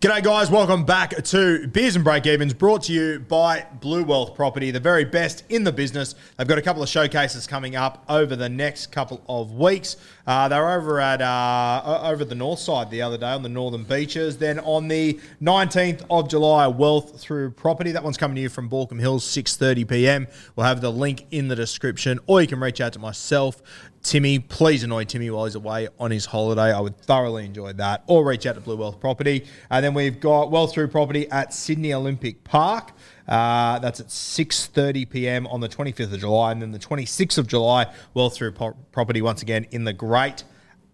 G'day, guys. Welcome back to Beers and Breakevens, brought to you by Blue Wealth Property, the very best in the business. They've got a couple of showcases coming up over the next couple of weeks. Uh, they were over at uh, over the north side the other day on the northern beaches. Then on the 19th of July, Wealth Through Property. That one's coming to you from Baulkham Hills, 6:30 p.m. We'll have the link in the description, or you can reach out to myself. Timmy, please annoy Timmy while he's away on his holiday. I would thoroughly enjoy that. Or reach out to Blue Wealth Property. And then we've got Wealth Through Property at Sydney Olympic Park. Uh, that's at 6.30 p.m. on the 25th of July. And then the 26th of July, Wealth Through po- Property once again in the great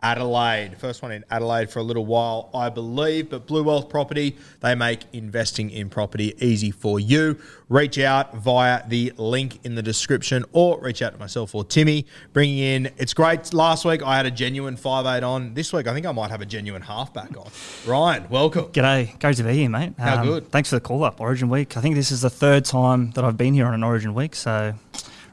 Adelaide. First one in Adelaide for a little while, I believe. But Blue Wealth Property, they make investing in property easy for you. Reach out via the link in the description or reach out to myself or Timmy. Bringing in, it's great. Last week I had a genuine five eight on. This week I think I might have a genuine halfback on. Ryan, welcome. G'day. Great to be here, mate. How um, good? Thanks for the call up, Origin Week. I think this is the third time that I've been here on an Origin Week, so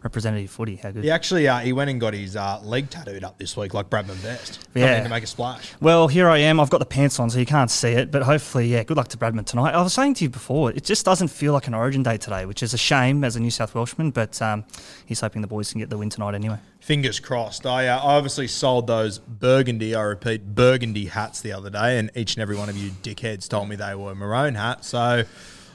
representative footy. How good? He actually uh, he went and got his uh, leg tattooed up this week, like Bradman Best. Yeah. To make a splash. Well, here I am. I've got the pants on, so you can't see it. But hopefully, yeah, good luck to Bradman tonight. I was saying to you before, it just doesn't feel like an Origin day today, which is a shame as a New South Welshman. But um, he's hoping the boys can get the win tonight anyway. Fingers crossed. I, uh, I obviously sold those burgundy, I repeat, burgundy hats the other day, and each and every one of you dickheads told me they were maroon hats. So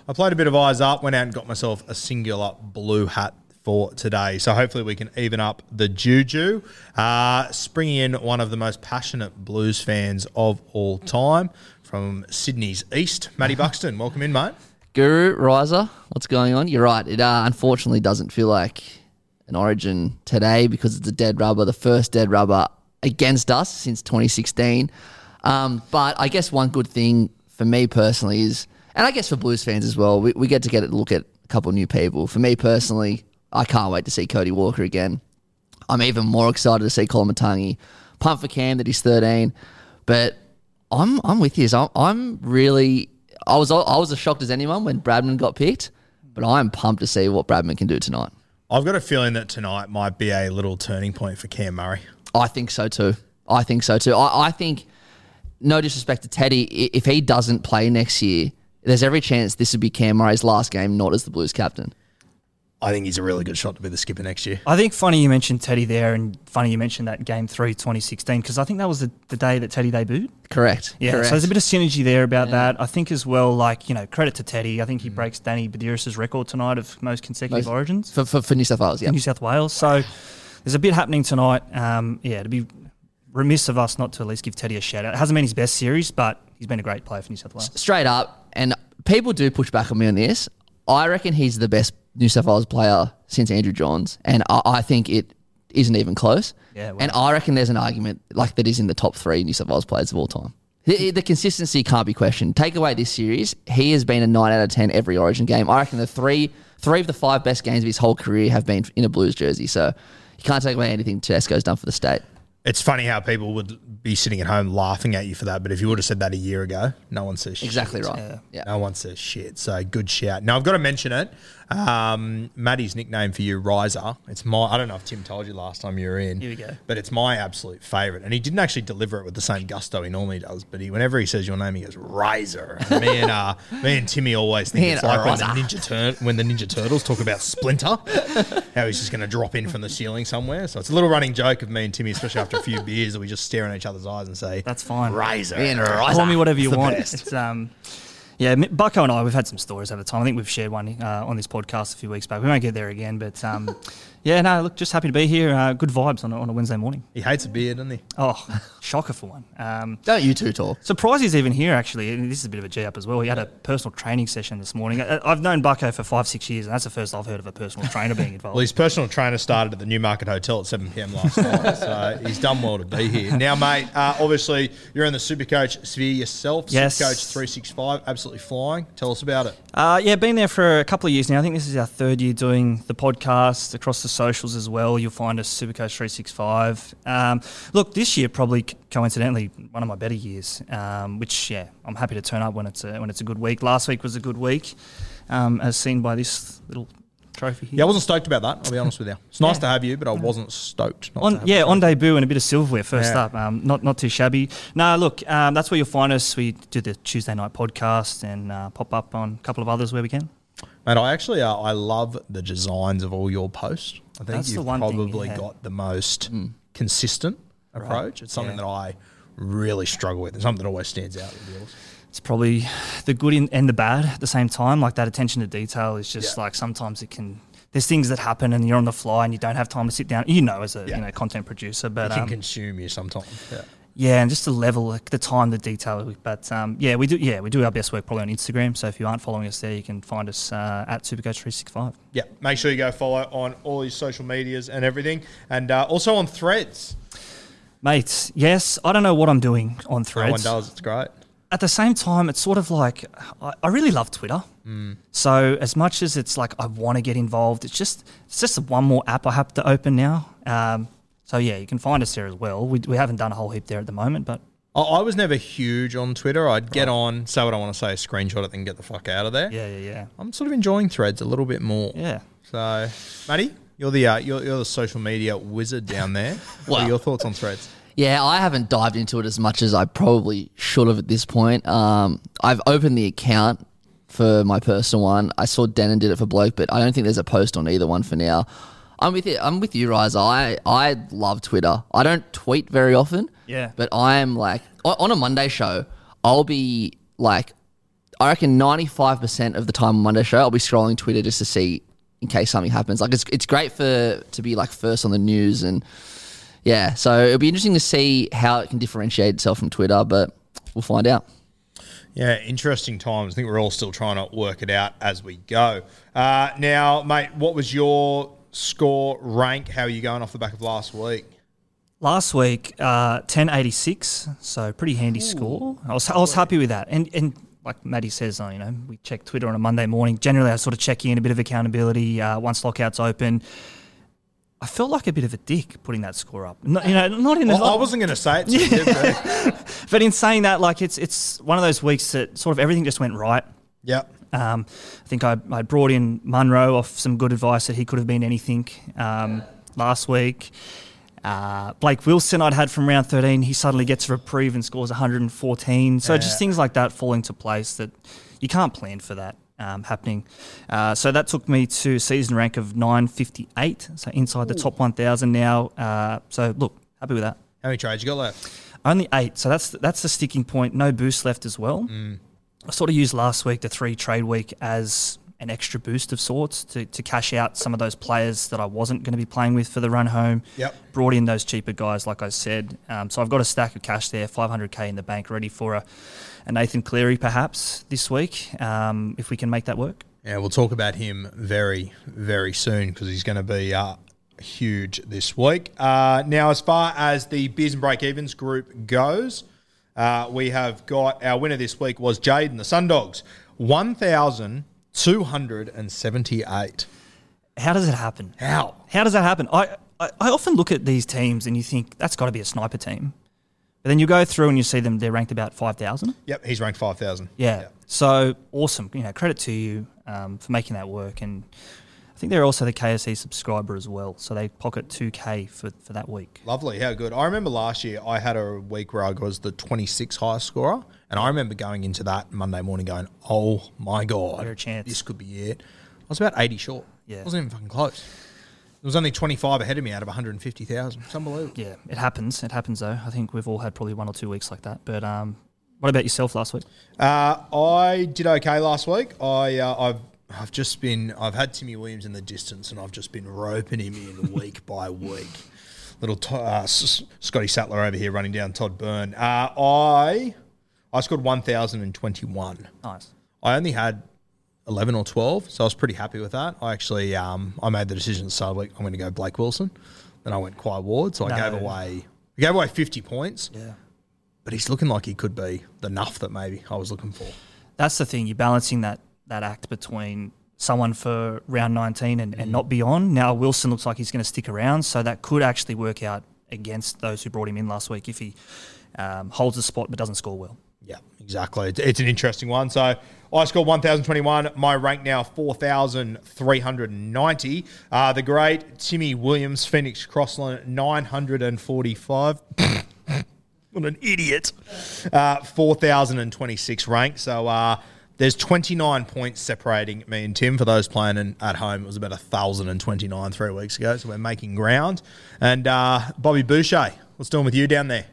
I played a bit of eyes up, went out and got myself a singular blue hat for today. So hopefully we can even up the juju. Uh, springing in one of the most passionate blues fans of all time from Sydney's East, Matty Buxton. Welcome in, mate. Guru Riser, what's going on? You're right. It uh, unfortunately doesn't feel like an origin today because it's a dead rubber, the first dead rubber against us since 2016. Um, but I guess one good thing for me personally is, and I guess for Blues fans as well, we, we get to get a look at a couple of new people. For me personally, I can't wait to see Cody Walker again. I'm even more excited to see Colin Matangi. Pump for Cam that he's 13, but I'm I'm with you. I'm, I'm really I was I was as shocked as anyone when Bradman got picked, but I'm pumped to see what Bradman can do tonight. I've got a feeling that tonight might be a little turning point for Cam Murray. I think so too. I think so too. I, I think, no disrespect to Teddy, if he doesn't play next year, there's every chance this would be Cam Murray's last game, not as the Blues captain. I think he's a really good shot to be the skipper next year. I think funny you mentioned Teddy there, and funny you mentioned that game three 2016 because I think that was the, the day that Teddy debuted. Correct. Yeah, Correct. so there's a bit of synergy there about yeah. that. I think as well, like you know, credit to Teddy. I think he breaks Danny Buderus' record tonight of most consecutive most, origins for, for, for New South Wales. Yeah, New South Wales. So there's a bit happening tonight. Um, yeah, to be remiss of us not to at least give Teddy a shout out. It hasn't been his best series, but he's been a great player for New South Wales. Straight up, and people do push back on me on this. I reckon he's the best New South Wales player since Andrew Johns, and I, I think it isn't even close. Yeah, and I reckon there's an argument like that is in the top three New South Wales players of all time. The, the, consistency can't be questioned. Take away this series, he has been a nine out of ten every Origin game. I reckon the three three of the five best games of his whole career have been in a Blues jersey. So you can't take away anything Tedesco's done for the state. It's funny how people would be sitting at home laughing at you for that, but if you would have said that a year ago, no one says shit. Exactly right. Yeah. No one says shit. So good shout. Now I've got to mention it. Um, Maddie's nickname for you, Riser. It's my. I don't know if Tim told you last time you were in. Here we go. But it's my absolute favourite, and he didn't actually deliver it with the same gusto he normally does. But he, whenever he says your name, he goes Riser. And me and uh, me and Timmy always think it's like when the Ninja Tur- when the Ninja Turtles talk about Splinter, how he's just going to drop in from the ceiling somewhere. So it's a little running joke of me and Timmy, especially after a few beers, that we just stare in each other's eyes and say, That's fine. Riser. Me and Call me whatever you want. best. It's, um, yeah, Bucko and I, we've had some stories over time. I think we've shared one uh, on this podcast a few weeks back. We won't get there again, but um, yeah, no, look, just happy to be here. Uh, good vibes on a, on a Wednesday morning. He hates a beer, doesn't he? Oh, shocker for one. Um, Don't you two talk. Surprised he's even here, actually. And this is a bit of a G up as well. He had a personal training session this morning. I, I've known Bucko for five, six years, and that's the first I've heard of a personal trainer being involved. Well, his personal trainer started at the Newmarket Hotel at 7 p.m. last night, so he's done well to be here. Now, mate, uh, obviously you're in the Supercoach sphere yourself. Yes. Supercoach 365, absolutely flying. Tell us about it. Uh, yeah, been there for a couple of years now. I think this is our third year doing the podcast across the socials as well. You'll find us Supercoach 365. Um, look, this year probably coincidentally one of my better years, um, which yeah, I'm happy to turn up when it's a, when it's a good week. Last week was a good week, um, as seen by this little trophy here. Yeah, I wasn't stoked about that. I'll be honest with you. It's nice Yeah. to have you, but I wasn't stoked. Not On, yeah, on debut and a bit of silverware first Yeah. up. Um, not not too shabby. No, look, um, that's where you'll find us. We do the Tuesday night podcast and uh, pop up on a couple of others where we can. Mate, I actually uh, I love the designs of all your posts. I think That's you've probably got the most consistent approach. It's something Yeah. that I really struggle with. It's something that always stands out with yours. it's probably the good in, and the bad at the same time. Like that attention to detail is just Yeah. like sometimes it can. There's things that happen and you're on the fly and you don't have time to sit down. You know, as a Yeah. you know content producer, but It can um, consume you sometimes. Yeah. Yeah, and just the level, like the time, the detail. But um, yeah, we do. Yeah, we do our best work probably on Instagram. So if you aren't following us there, you can find us uh, at Supercoach365. Yeah, make sure you go follow on all his social medias and everything, and uh, also on Threads. Mate, yes, I don't know what I'm doing on Threads. No one does. It's great. At the same time, it's sort of like I, I really love Twitter. So as much as it's like I want to get involved, it's just it's just one more app I have to open now. Um, so yeah, you can find us there as well. We, we haven't done a whole heap there at the moment, but I, I was never huge on Twitter. I'd get on, say what I want to say, screenshot it, then get the fuck out of there. yeah, yeah, yeah, I'm sort of enjoying Threads a little bit more. yeah. So, Matty, you're the uh, you're, you're the social media wizard down there. what are Well- your thoughts on Threads? Yeah, I haven't dived into it as much as I probably should have at this point. Um, I've opened the account for my personal one. I saw Denon did it for bloke, but I don't think there's a post on either one for now. I'm with you. I'm with you, Rise. I I love Twitter. I don't tweet very often. Yeah. But I'm like on a Monday show, I'll be like, I reckon 95 percent of the time on Monday show, I'll be scrolling Twitter just to see in case something happens. Like it's it's great for to be like first on the news and yeah. So it'll be interesting to see how it can differentiate itself from Twitter, but we'll find out. Yeah, interesting times. I think we're all still trying to work it out as we go. Uh, now, mate, what was your score rank? How are you going off the back of last week? Last week, uh, 1086, so pretty handy score. I was, I was happy with that. And, and like Maddie says, uh, you know, we check Twitter on a Monday morning. Generally, I sort of check in, a bit of accountability uh, once lockout's open. I felt like a bit of a dick putting that score up. Not, you know, not in the, Well, I wasn't going to say it you, but but in saying that, like it's it's one of those weeks that sort of everything just went right. yeah. Um, I think I, I brought in Munro off some good advice that he could have been anything um, last week. Uh, Blake Wilson, I'd had from round 13, he suddenly gets a reprieve and scores 114. So just things like that fall into place that you can't plan for that um, happening. Uh, so that took me to season rank of 958, so inside the top 1,000 now. Uh, so look, happy with that. How many trades you got left? Only eight, so that's that's the sticking point. No boost left as well. I sort of used last week the three trade week as an extra boost of sorts to, to cash out some of those players that I wasn't going to be playing with for the run home. Yep. Brought in those cheaper guys, like I said. Um, so I've got a stack of cash there, 500k in the bank, ready for a, a Nathan Cleary perhaps this week, um, if we can make that work. Yeah, we'll talk about him very, very soon because he's going to be uh, huge this week. Uh, now, as far as the Beers and Breakevens group goes, uh, we have got our winner this week was Jade and the Sundogs, 1,278. How does it happen? How? How does that happen? I I, I often look at these teams and you think that's got to be a sniper team, but then you go through and you see them; they're ranked about five thousand. Yep, he's ranked 5,000. Yeah. So awesome. You know, credit to you um, for making that work. And I think they're also the KSE subscriber as well. So they pocket 2K for, for that week. Lovely, how good. I remember last year I had a week where I was the 26 highest scorer. And I remember going into that Monday morning going, oh my God, Better chance. this could be it. I was about 80 short. Yeah. I wasn't even fucking close. There was only 25 ahead of me out of 150,000. It's unbelievable. Yeah, it happens. It happens though. I think we've all had probably one or two weeks like that. But um, what about yourself last week? Uh, I did okay last week. I uh, I've I've just been I've had Timmy Williams in the distance, and I've just been roping him in week by week. Little to, uh, S- Scotty Sattler over here running down Todd Byrne. Uh, I I scored one thousand and twenty one. Nice. I only had eleven or twelve, so I was pretty happy with that. I actually um, I made the decision at the start of the week I'm going to go Blake Wilson. Then I went Quai Ward, so I No. gave away I gave away fifty points. Yeah. But he's looking like he could be the nuff that maybe I was looking for. That's the thing. You're balancing that that act between someone for round 19 and, and not beyond. Now Wilson looks like he's going to stick around, so that could actually work out against those who brought him in last week if he um, holds the spot but doesn't score well. Yeah, exactly. It's, it's an interesting one. So I scored 1,021. My rank now 4,390. Uh, the great Timmy Williams, Phoenix Crossland, 945. what an idiot. Uh, 4,026 rank. So uh, there's 29 points separating me and Tim. For those playing in, at home, it was about 1,029 three weeks ago. So we're making ground. And uh, Bobby Boucher, what's doing with you down there?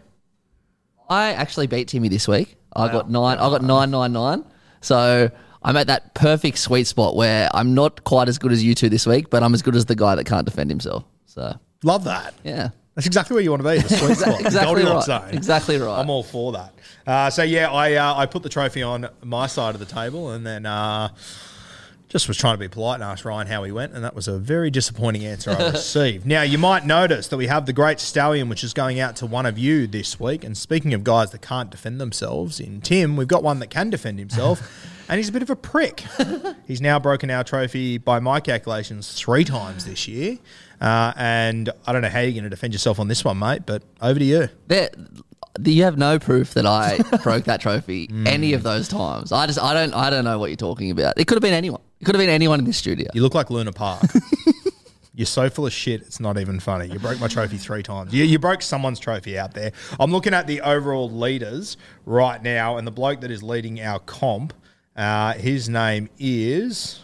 I actually beat Timmy this week. I got nine. I got nine nine nine. So I'm at that perfect sweet spot where I'm not quite as good as you two this week, but I'm as good as the guy that can't defend himself. So Love that. yeah, That's exactly where you want to be. The sweet spot, exactly right. zone. Exactly right. I'm all for that. Uh, so yeah, I uh, I put the trophy on my side of the table, and then uh, just was trying to be polite and asked Ryan how he went, and that was a very disappointing answer I received. Now you might notice that we have the Great Stallion, which is going out to one of you this week. And speaking of guys that can't defend themselves, in Tim, we've got one that can defend himself. And he's a bit of a prick. he's now broken our trophy by my calculations three times this year. Uh, and I don't know how you're going to defend yourself on this one, mate, but over to you. there, you have no proof that I broke that trophy any of those times. I just, I don't, I don't know what you're talking about. It could have been anyone. It could have been anyone in this studio. You look like Luna Park. You're so full of shit, it's not even funny. You broke my trophy three times. You, you broke someone's trophy out there. I'm looking at the overall leaders right now, and the bloke that is leading our comp, uh, his name is.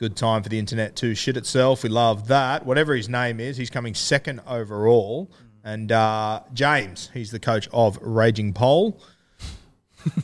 Good time for the internet to shit itself. We love that. Whatever his name is, he's coming second overall. And uh, James, he's the coach of Raging Pole.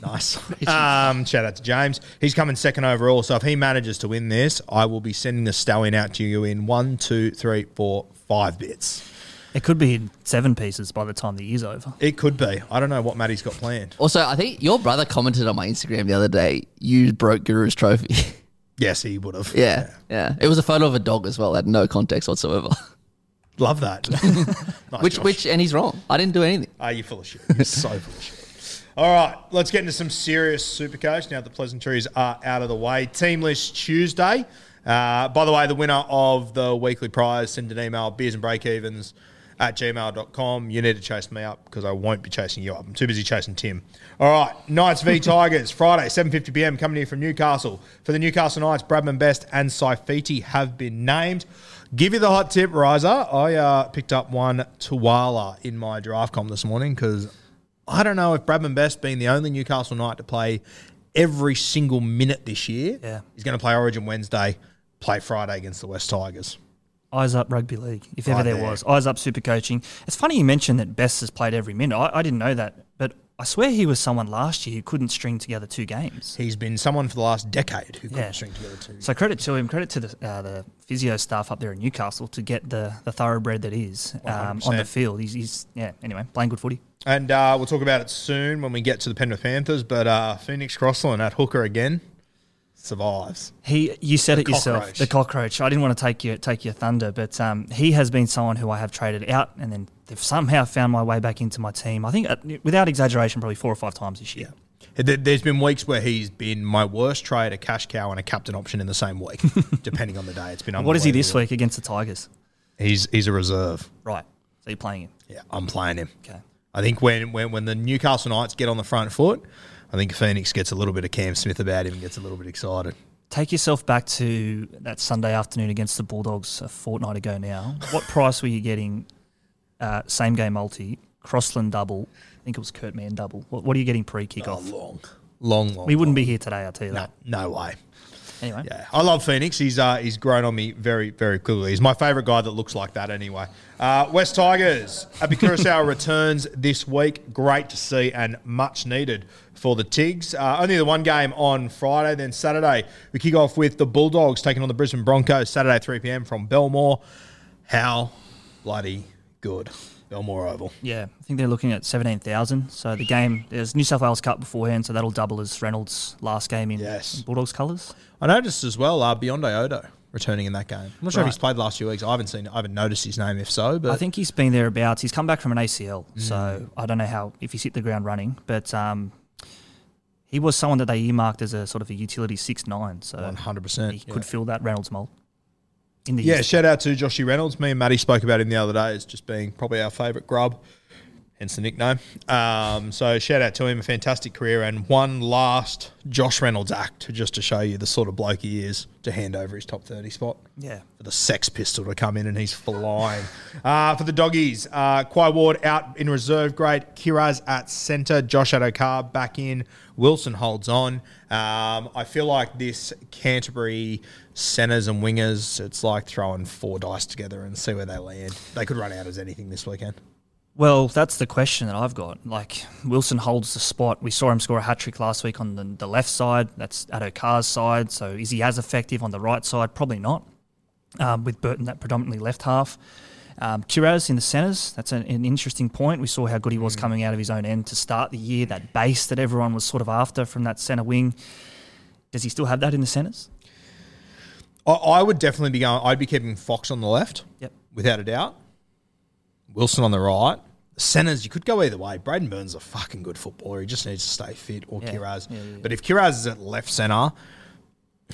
Nice. um, shout out to James. He's coming second overall. So if he manages to win this, I will be sending the stallion out to you in one, two, three, four, five bits. It could be in seven pieces by the time the year's over. It could be. I don't know what Matty's got planned. Also, I think your brother commented on my Instagram the other day. You broke Guru's trophy. Yes, he would have. yeah, yeah. It was a photo of a dog as well. It had no context whatsoever. Love that. nice, which, Josh. which, and he's wrong. I didn't do anything. Are you full of shit? You're so full of shit. All right, let's get into some serious Supercoach now. The pleasantries are out of the way. Team list Tuesday. Uh, by the way, the winner of the weekly prize, send an email, beers and break breakevens at gmail.com. You need to chase me up because I won't be chasing you up. I'm too busy chasing Tim. All right, Knights v Tigers, Friday, 7.50pm, coming here from Newcastle. For the Newcastle Knights, Bradman Best and Saifiti have been named. Give you the hot tip, Riser. I uh, picked up one Tuala in my draft com this morning because I don't know if Bradman Best being the only Newcastle Knight to play every single minute this year, Yeah. he's going to play Origin Wednesday, play Friday against the West Tigers. Eyes up rugby league, if ever Right there there. was. Eyes up super coaching. It's funny you mentioned that Best has played every minute. I, I didn't know that, but I swear he was someone last year who couldn't string together two games. He's been someone for the last decade who couldn't Yeah. string together two. So credit to him, credit to the uh, the physio staff up there in Newcastle to get the the thoroughbred that is um, on the field. He's, he's yeah. Anyway, playing good footy. And uh, we'll talk about it soon when we get to the Penrith Panthers. But uh, Phoenix Crossland at hooker again survives. He, you said it yourself, cockroach. the cockroach. I didn't want to take your take your thunder, but um, he has been someone who I have traded out, and then they've somehow found my way back into my team. I think, uh, without exaggeration, probably four or five times this year. There- There's been weeks where he's been my worst trade, a cash cow, and a captain option in the same week, depending on the day. It's been What is he this week against the Tigers? He's he's a reserve. Right. So you're playing him. Yeah, I'm playing him. Okay. I think when, when when the Newcastle Knights get on the front foot, I think Phoenix gets a little bit of Cam Smith about him and gets a little bit excited. Take yourself back to that Sunday afternoon against the Bulldogs a fortnight ago now. What price were you getting? Uh, same game multi, Crossland double. I think it was Kurt Mann double. What, what are you getting pre kickoff? long, long, long. we wouldn't be here today, I'll tell you No, that. no way. Anyway, Yeah, I love Phoenix. He's uh, he's grown on me very very quickly. He's my favourite guy that looks like that. Anyway, uh, West Tigers. Api Koroisau returns this week. Great to see and much needed for the Tigs. Uh, only the one game on Friday. Then Saturday we kick off with the Bulldogs taking on the Brisbane Broncos. Saturday three pm from Belmore. How bloody good Belmore Oval. yeah, I think they're looking at 17,000. So the game, there's New South Wales Cup beforehand, so that'll double as Reynolds' last game in Yes. Bulldogs colours. I noticed as well uh, Beyonde Odo returning in that game. I'm not sure if he's played the last few weeks. I haven't seen. I haven't noticed his name. If so, but I think he's been thereabouts. He's come back from an ACL, Mm. so I don't know how if he's hit the ground running, but um, he was someone that they earmarked as a sort of a utility six nine, so 100%, he yeah. could fill that Reynolds mold. In the Yeah, East. shout out to Joshy Reynolds. Me and Matty spoke about him the other day as just being probably our favourite grub, hence the nickname. Um, so shout out to him, a fantastic career, and one last Josh Reynolds act just to show you the sort of bloke he is to hand over his top 30 spot. yeah. For the Sex Pistol to come in and he's flying. uh, for the doggies, uh, Quai Ward out in reserve grade, Kiraz at centre, Josh Addo-Carr back in, Wilson holds on. Um, I feel like this Canterbury centres and wingers, it's like throwing four dice together and see where they land. They could run out as anything this weekend. Well, that's the question that I've got. Like Wilson holds the spot. We saw him score a hat trick last week on the, the left side. That's at Okar's side. So is he as effective on the right side? Probably not. Um, with Burton that predominantly left half. Um, Kiraz in the centres. That's an, an interesting point. We saw how good he was coming out of his own end to start the year. That base that everyone was sort of after from that centre wing. Does he still have that in the centres? I, I would definitely be going, I'd be keeping Fox on the left. Yep. Without a doubt. Wilson on the right. The centres, you could go either way. Braidon Burns is a fucking good footballer. He just needs to stay fit, or Yeah. Kiraz. Yeah, yeah. But if Kiraz is at left centre,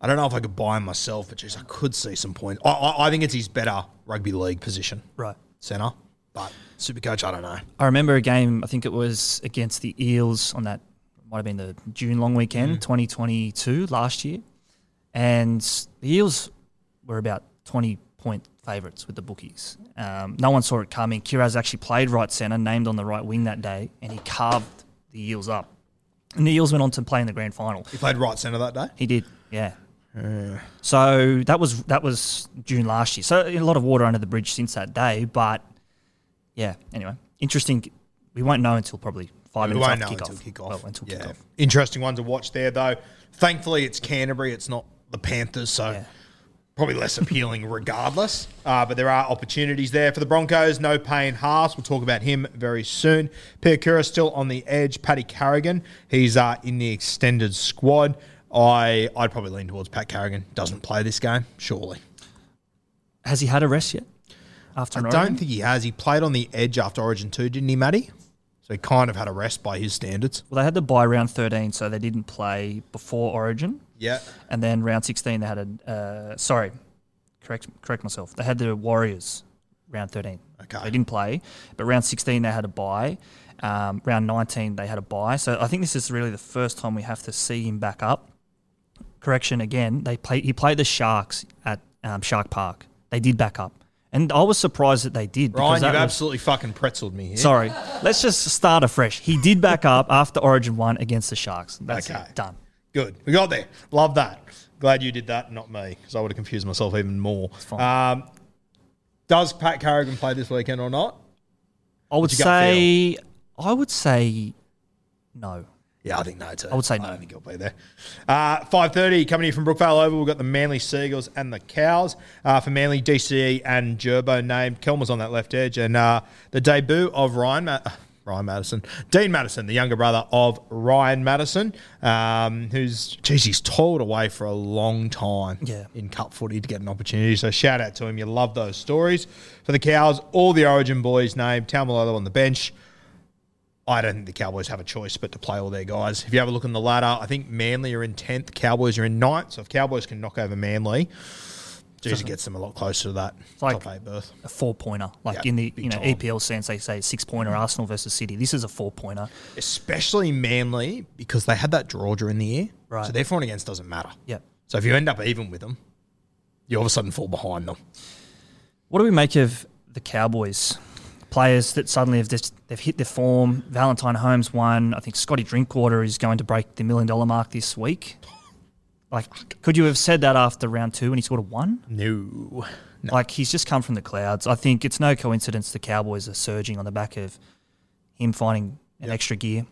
I don't know if I could buy him myself, but geez, I could see some points. I, I, I think it's his better rugby league position, Right. centre. But Supercoach, I don't know. I remember a game, I think it was against the Eels on that, might have been the June long weekend, mm. 2022, last year. And the Eels were about 20 point favourites with the bookies. Um, no one saw it coming. Kiraz actually played right centre, named on the right wing that day, and he carved the Eels up. And the Eels went on to play in the grand final. He played right centre that day. He did, yeah. So that was that was June last year. So a lot of water under the bridge since that day. But yeah, anyway, interesting. We won't know until probably five We minutes won't know after kickoff. until kickoff. Well, until yeah. kickoff. Interesting one to watch there, though. Thankfully, it's Canterbury. It's not the Panthers, so Yeah. Probably less appealing regardless. Uh, but there are opportunities there for the Broncos. No Payne Haas. We'll talk about him very soon. Piakura still on the edge. Paddy Carrigan. He's uh, in the extended squad. I, I'd probably lean towards Pat Carrigan. Doesn't play this game, surely. Has he had a rest yet? After I don't think he has. He played on the edge after Origin 2, didn't he, Matty? So he kind of had a rest by his standards. Well, they had the bye round 13, so they didn't play before Origin. Yeah. And then round 16, they had a. Uh, sorry, correct correct myself. They had the Warriors round 13. Okay. They didn't play, but round 16, they had a bye. Um, round 19, they had a bye. So I think this is really the first time we have to see him back up. Correction again, they play, he played the Sharks at um, Shark Park. They did back up. And I was surprised that they did. Ryan, you've was- absolutely fucking pretzeled me here. Sorry. Let's just start afresh. He did back up after Origin 1 against the Sharks. That's Okay. it. Done. Good. We got there. Love that. Glad you did that, not me, because I would have confused myself even more. fine. Um, does Pat Carrigan play this weekend or not? I would say I would say no. Yeah, I think no too. I would say I no. don't think he'll be there. Uh, Five thirty coming in from Brookvale Oval. We've got the Manly Seagulls and the Cows. Uh, for Manly, DCE and Gerbo named. Kelma's on that left edge, and uh, the debut of Ryan. Ma- Ryan Matterson, Dean Matterson, the younger brother of Ryan Matterson, um, who's geez, he's toiled away for a long time Yeah. in cup footy to get an opportunity. So shout out to him. You love those stories. For the Cows, all the Origin boys named. Taumalolo on the bench. I don't think the Cowboys have a choice but to play all their guys. If you have a look in the ladder, I think Manly are in 10th, Cowboys are in 9th. So if Cowboys can knock over Manly, It gets them a lot closer to that like- top eight berth. a four pointer. Like Yeah, in the you know time. EPL sense, they say six pointer Arsenal versus City. This is a four pointer. Especially Manly because they had that draw during the year. Right. So their for and against doesn't matter. Yep. So if you end up even with them, you all of a sudden fall behind them. What do we make of the Cowboys? Players that suddenly have just they've hit their form. Valentine Holmes won. I think Scotty Drinkwater is going to break the million dollar mark this week. Like, could you have said that after round two when he scored a one? No. Like he's just come from the clouds. I think it's no coincidence the Cowboys are surging on the back of him finding an extra gear.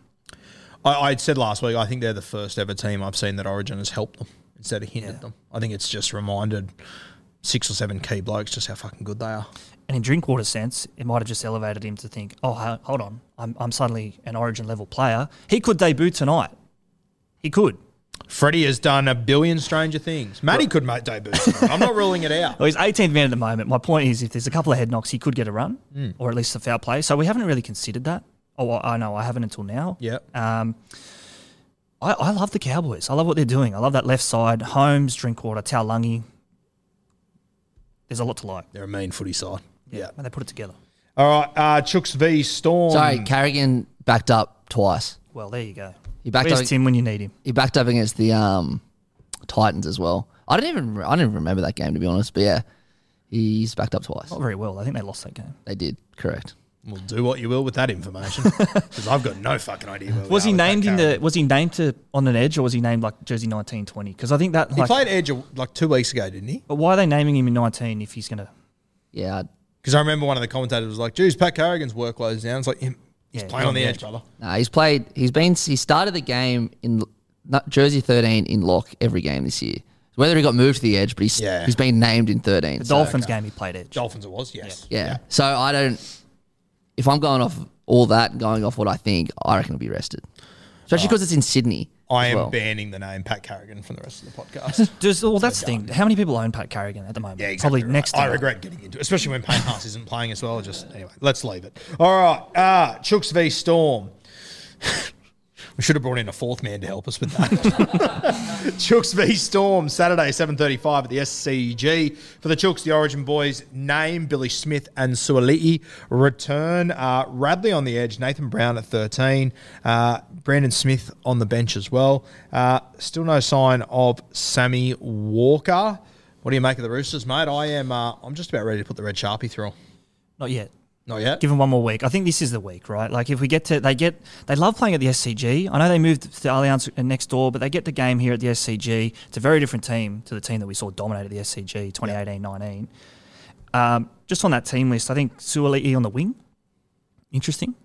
I, I said last week, I think they're the first ever team I've seen that Origin has helped them instead of hindered Yeah. them. I think it's just reminded six or seven key blokes just how fucking good they are. And in Drinkwater's sense, it might have just elevated him to think, oh, hold on, I'm, I'm suddenly an Origin level player. He could debut tonight. He could. Freddie has done a billion stranger things. Matty could make debut. I'm not ruling it out. Well, he's 18th man at the moment. My point is, if there's a couple of head knocks, he could get a run, or at least a foul play. So we haven't really considered that. Oh, I know I haven't until now. Yeah. Um, I, I love the Cowboys. I love what they're doing. I love that left side. Holmes, Drinkwater, Taulagi. There's a lot to like. They're a mean footy side. Yeah. And they put it together. All right. Uh, Chooks v Storm. Sorry, Carrigan backed up twice. Well, there you go. He backed Where's up. Tim when you need him? He backed up against the um, Titans as well. I didn't even I didn't even remember that game to be honest. But yeah, he's backed up twice. Not very well. I think they lost that game. They did correct. We'll do what you will with that information because I've got no fucking idea. Where we Was are he with that named in the? Was he named to on an edge, or was he named like jersey nineteen twenty? Because I think that He like, played Edge like two weeks ago, didn't he? But why are they naming him in nineteen if he's gonna? Yeah, Because I remember one of the commentators was like, "Geez, Pat Carrigan's workload's down." It's like him, he's Yeah, playing on the yeah. edge, brother. Nah, he's played. He's been. He started the game in jersey thirteen in lock every game this year. Whether he got moved to the edge, but he's Yeah. he's been named in thirteen. The so- Dolphins game he played edge. Dolphins, it was yes. yeah. So I don't. If I'm going off all that and going off what I think, I reckon he'll be rested. Especially because it's in Sydney. I am well. banning the name Pat Carrigan from the rest of the podcast. Does, well, that's the thing. How many people own Pat Carrigan at the moment? Yeah, exactly. Probably right. next. I regret getting into it, especially when Payne Haas isn't playing as well. Just anyway, let's leave it. All right, uh, Chooks v Storm. we should have brought in a fourth man to help us with that. Chooks v Storm, Saturday, seven thirty-five at the SCG. For the Chooks, the Origin boys name Billy Smith and Suaalii return. Uh, Radley on the edge, Nathan Brown at thirteen, uh, Brandon Smith on the bench as well. Uh, still no sign of Sammy Walker. What do you make of the Roosters, mate? I am. Uh, I'm just about ready to put the red sharpie through. Not yet. Not yet. Give them one more week. I think this is the week, right? Like if we get to, they get, they love playing at the SCG. I know they moved to Allianz next door, but they get the game here at the SCG. It's a very different team to the team that we saw dominate at the SCG 2018-19. Um, just on that team list, I think Suaalii on the wing, interesting,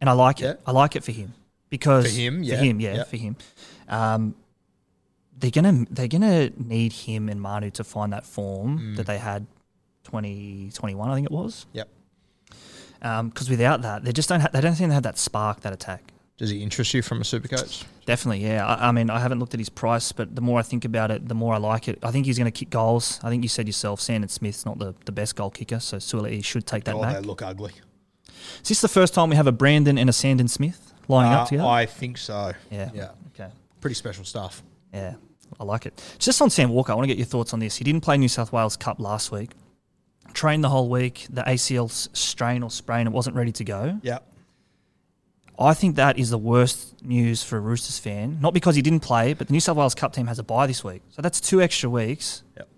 and I like Yeah. it. I like it for him because For him, yeah. for him, yeah, Yeah. for him. Um, they're gonna they're gonna need him and Manu to find that form Mm. that they had 2021, I think it was. Yep. Because without that, they just don't. Ha- they don't seem to have that spark, that attack. Does he interest you from a super coach? Definitely, yeah. I, I mean, I haven't looked at his price, but the more I think about it, the more I like it. I think he's going to kick goals. I think you said yourself, Sandon Smith's not the, the best goal kicker, so Suaalii should take that Oh, back. they look ugly. Is this the first time we have a Brandon and a Sandon Smith lining Uh, up together? I think so. yeah. Yeah. Okay. Pretty special stuff. Yeah, I like it. Just on Sam Walker, I want to get your thoughts on this. He didn't play New South Wales Cup last week. Trained the whole week. The ACL strain or sprain, it wasn't ready to go. Yeah. I think that is the worst news for a Roosters fan. Not because he didn't play, but the New South Wales Cup team has a bye this week, so that's two extra weeks. Yep.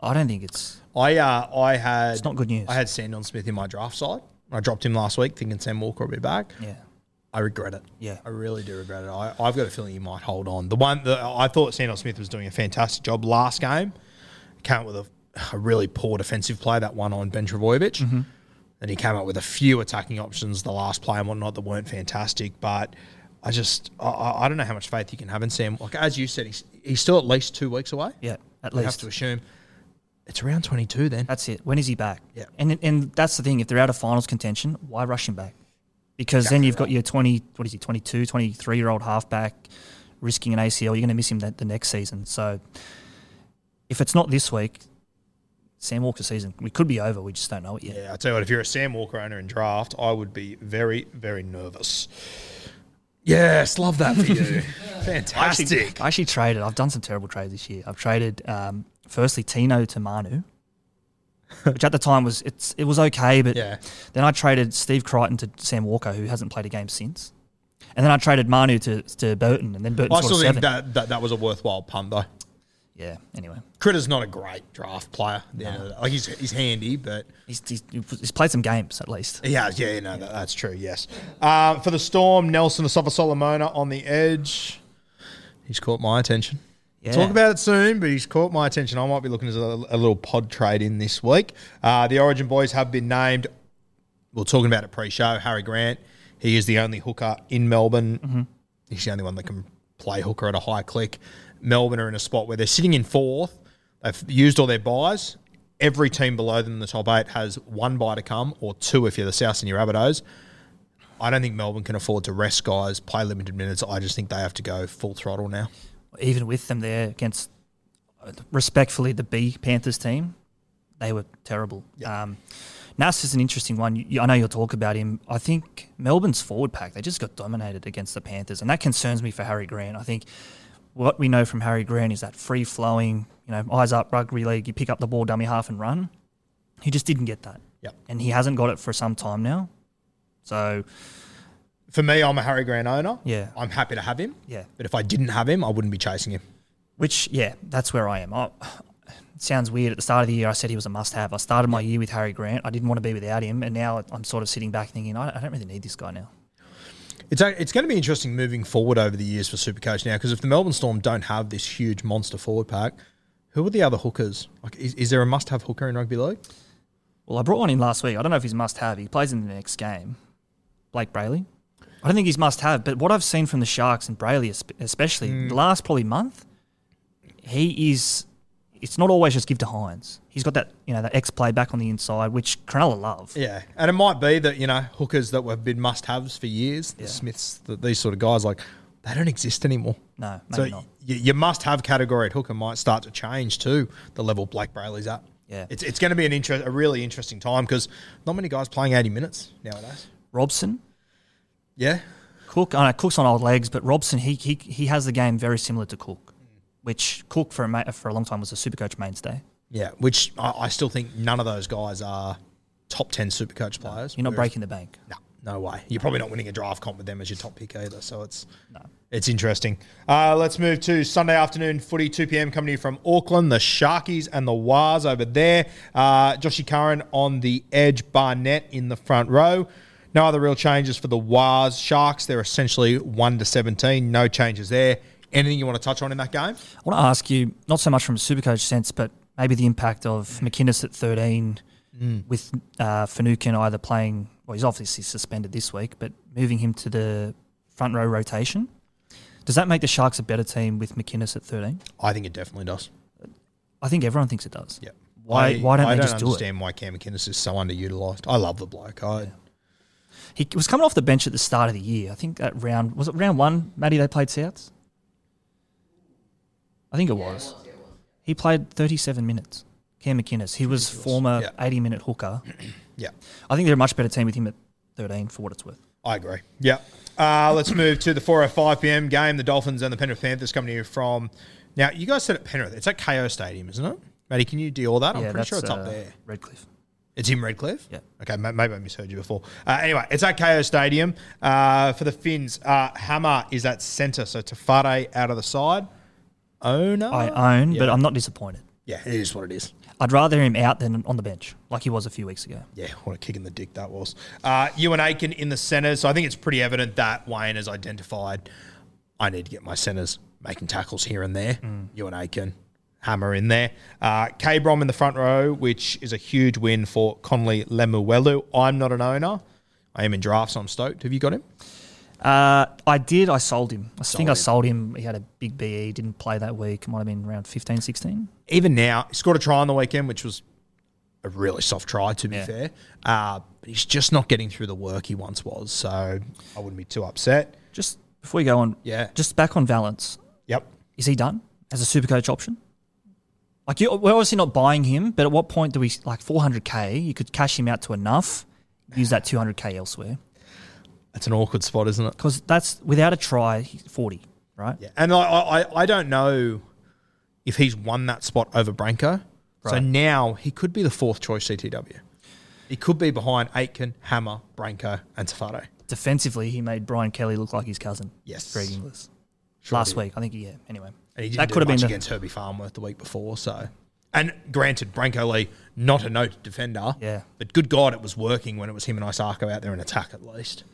I don't think it's. I uh, I had It's not good news. I had Sandon Smith in my draft side. I dropped him last week, thinking Sam Walker will be back. Yeah, I regret it. Yeah. I really do regret it. I, I've got a feeling you might hold on. The one that I thought Sandon Smith was doing a fantastic job last game. Came up with a, a really poor defensive play, that one on Ben Trbojevic. Mm-hmm. And he came up with a few attacking options the last play and whatnot that weren't fantastic. But I just, I- I, don't know how much faith you can have in Sam. Like, as you said, he's, he's still at least two weeks away. yeah, at We have least to assume it's around 22 then. that's it. When is he back? Yeah. and and that's the thing. If they're out of finals contention, why rush him back? Because then you've got right. your 20, what is he, 22, 23 year old halfback risking an ACL. You're going to miss him that the next season. So if it's not this week, Sam Walker's season, we could be over. We just don't know it yet. Yeah, I tell you what, if you're a Sam Walker owner in draft, I would be very, very nervous. Yes, love that for you. I actually, Fantastic. I actually traded. I've done some terrible trades this year. I've traded um, firstly Tino to Manu, which at the time was it's it was okay, but Yeah. then I traded Steve Crichton to Sam Walker, who hasn't played a game since, and then I traded Manu to to Burton, and then Burton I still think that, that that was a worthwhile punt though. yeah. Anyway, Critter's not a great draft player. at the end of the day. Like he's he's handy, but he's, he's he's played some games at least. he has. Yeah, no, that, that's true. Yes. Uh, for the Storm, Nelson Asofa Solomona on the edge. He's caught my attention. Yeah. Talk about it soon, but he's caught my attention. I might be looking at a, a little pod trade in this week. Uh, the Origin boys have been named. We are talking about it pre-show. Harry Grant. He is the only hooker in Melbourne. He's the only one that can play hooker at a high click. Melbourne are in a spot where they're sitting in fourth. They've used all their buys. Every team below them in the top eight has one buy to come, or two if you're the South Sydney Rabbitohs. I don't think Melbourne can afford to rest guys, play limited minutes. I just think they have to go full throttle now. Even with them there against, uh, respectfully, the B Panthers team, they were terrible. Um, Nass is an interesting one. You, I know you'll talk about him. I think Melbourne's forward pack, they just got dominated against the Panthers, and that concerns me for Harry Grant. I think what we know from Harry Grant is that free flowing, you know, eyes up rugby league, you pick up the ball, dummy half, and run. He just didn't get that. Yep. And he hasn't got it for some time now. So, For me, I'm a Harry Grant owner. Yeah. I'm happy to have him. yeah. But if I didn't have him, I wouldn't be chasing him. Which, yeah, that's where I am. I, it sounds weird. At the start of the year, I said he was a must-have. I started my year with Harry Grant. I didn't want to be without him, and now I'm sort of sitting back thinking, I, I don't really need this guy now. It's a, it's going to be interesting moving forward over the years for Supercoach now because if the Melbourne Storm don't have this huge monster forward pack, who are the other hookers? Like, is, is there a must-have hooker in rugby league? Well, I brought one in last week. I don't know if he's must-have. He plays in the next game. Blayke Brailey. I don't think he's must-have, but what I've seen from the Sharks and Brailey, espe- especially hmm. the last probably month, he is. It's not always just give to Hynes. He's got that you know that X play back on the inside, which Cronulla love. Yeah, and it might be that you know hookers that have been must-haves for years, the Smiths, the, these sort of guys, like they don't exist anymore. No, So maybe not. y- your must-have category at hooker might start to change too. The level Blayke Brailey's at. Yeah. it's it's going to be an interest, a really interesting time because not many guys playing eighty minutes nowadays. Robson, Yeah, Cook, I know Cook's on old legs, but Robson he he he has the game very similar to Cook, which Cook for a ma- for a long time was a Supercoach mainstay. yeah. Which I, I still think none of those guys are top ten Supercoach players. You're not breaking the bank. No, no way. You're probably not winning a draft comp with them as your top pick either. So it's no. it's interesting. Uh, let's move to Sunday afternoon footy, 2 p.m. coming to you from Auckland. The Sharkies and the Wars over there. Uh, Joshy Curran on the edge, Barnett in the front row. No other real changes for the Wars. Sharks, they're essentially 1 to 17. No changes there. Anything you want to touch on in that game? I want to ask you, not so much from a Supercoach sense, but maybe the impact of McInnes at 13 with uh, Finucane either playing, well, he's obviously suspended this week, but moving him to the front row rotation. Does that make the Sharks a better team with McInnes at 13? I think it definitely does. I think everyone thinks it does. Yeah. Why, I, why don't I they don't just do it? understand why Cam McInnes is so underutilized. I love the bloke. I, He was coming off the bench at the start of the year. I think at round was it round one, Matty? They played Souths. I think it was. He played 37 minutes. Cam McInnes. He was former Yeah. 80 minute hooker. yeah. I think they're a much better team with him at 13 for what it's worth. I agree. Yeah. Uh, let's move to the 4:05 p.m. game. The Dolphins and the Penrith Panthers coming you from. Now, you guys said at Penrith. It's at Kayo Stadium, isn't it? Matty, can you deal with that? I'm pretty sure it's that's, up uh, there. Redcliffe. It's in Redcliffe? Yeah. Okay, maybe I misheard you before. Uh, anyway, it's at Kayo Stadium. Uh, for the Finns, uh, Hammer is at centre, so Te Whare out of the side. Owner? I own, but I'm not disappointed. Yeah, it is what it is. I'd rather him out than on the bench, like he was a few weeks ago. Yeah, what a kick in the dick that was. Uh, Euan Aitken in the centres. So I think it's pretty evident that Wayne has identified I need to get my centres making tackles here and there. Euan Aitken, hammer in there. Uh, K Brom in the front row, which is a huge win for Connelly Lemuelu. I'm not an owner. I am in drafts, so I'm stoked. Have you got him? Uh, I did. I sold him. I think I sold him. He had a big BE. Didn't play that week. It might have been around 15, 16. Even now, he scored a try on the weekend, which was a really soft try, to be Yeah. fair. Uh, but he's just not getting through the work he once was. So I wouldn't be too upset. Just before you go on, Yeah. Just back on Valynce. Yep. Is he done as a super coach option? Like you, we're obviously not buying him, but at what point do we like 400k? You could cash him out to enough, use that 200k elsewhere That's an awkward spot, isn't it? because that's without a try, he's 40, right? Yeah, and I, I, I don't know if he's won that spot over Brenko. So now he could be the fourth choice CTW. He could be behind Aitken, Hammer, Brenko, and Tafado. Defensively, he made Brian Kelly look like his cousin. Yes. Greg Inglis. Sure Last did. week, I think. Yeah. Anyway, And he didn't that could have been the, against Herbie Farnworth the week before. So, and granted, Brenko Lee not a noted defender. Yeah. but good God, it was working when it was him and Isaako out there in attack at least.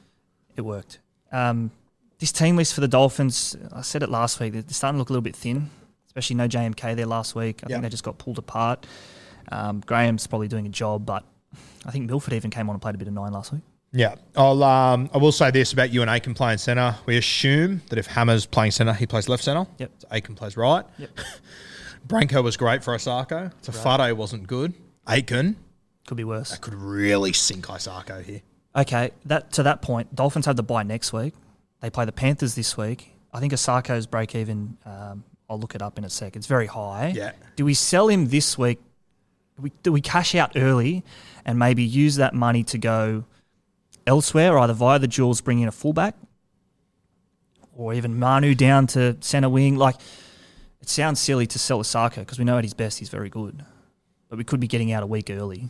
it worked. Um, this team list for the Dolphins, I said it last week, they're starting to look a little bit thin, especially no JMK there last week. I Yeah. think they just got pulled apart. Um, Graham's probably doing a job, but I think Milford even came on and played a bit of nine last week. Yeah, I'll. Um, I will say this about you and Aitken playing centre. We assume that if Hammer's playing centre, he plays left centre. Yep. So Aitken plays right. Yep. Brenko was great for Isaako. Tafado wasn't good. Aitken Could be worse. that could really sink Isaako here. Okay, that to that point, Dolphins have the bye next week. They play the Panthers this week. I think Isaako's break even. Um, I'll look it up in a sec. It's very high. Yeah. Do we sell him this week? Do we, do we cash out early and maybe use that money to go elsewhere, either via the Jewels, bringing in a fullback, or even Manu down to centre wing? Like, it sounds silly to sell Isaako because we know at his best he's very good, but we could be getting out a week early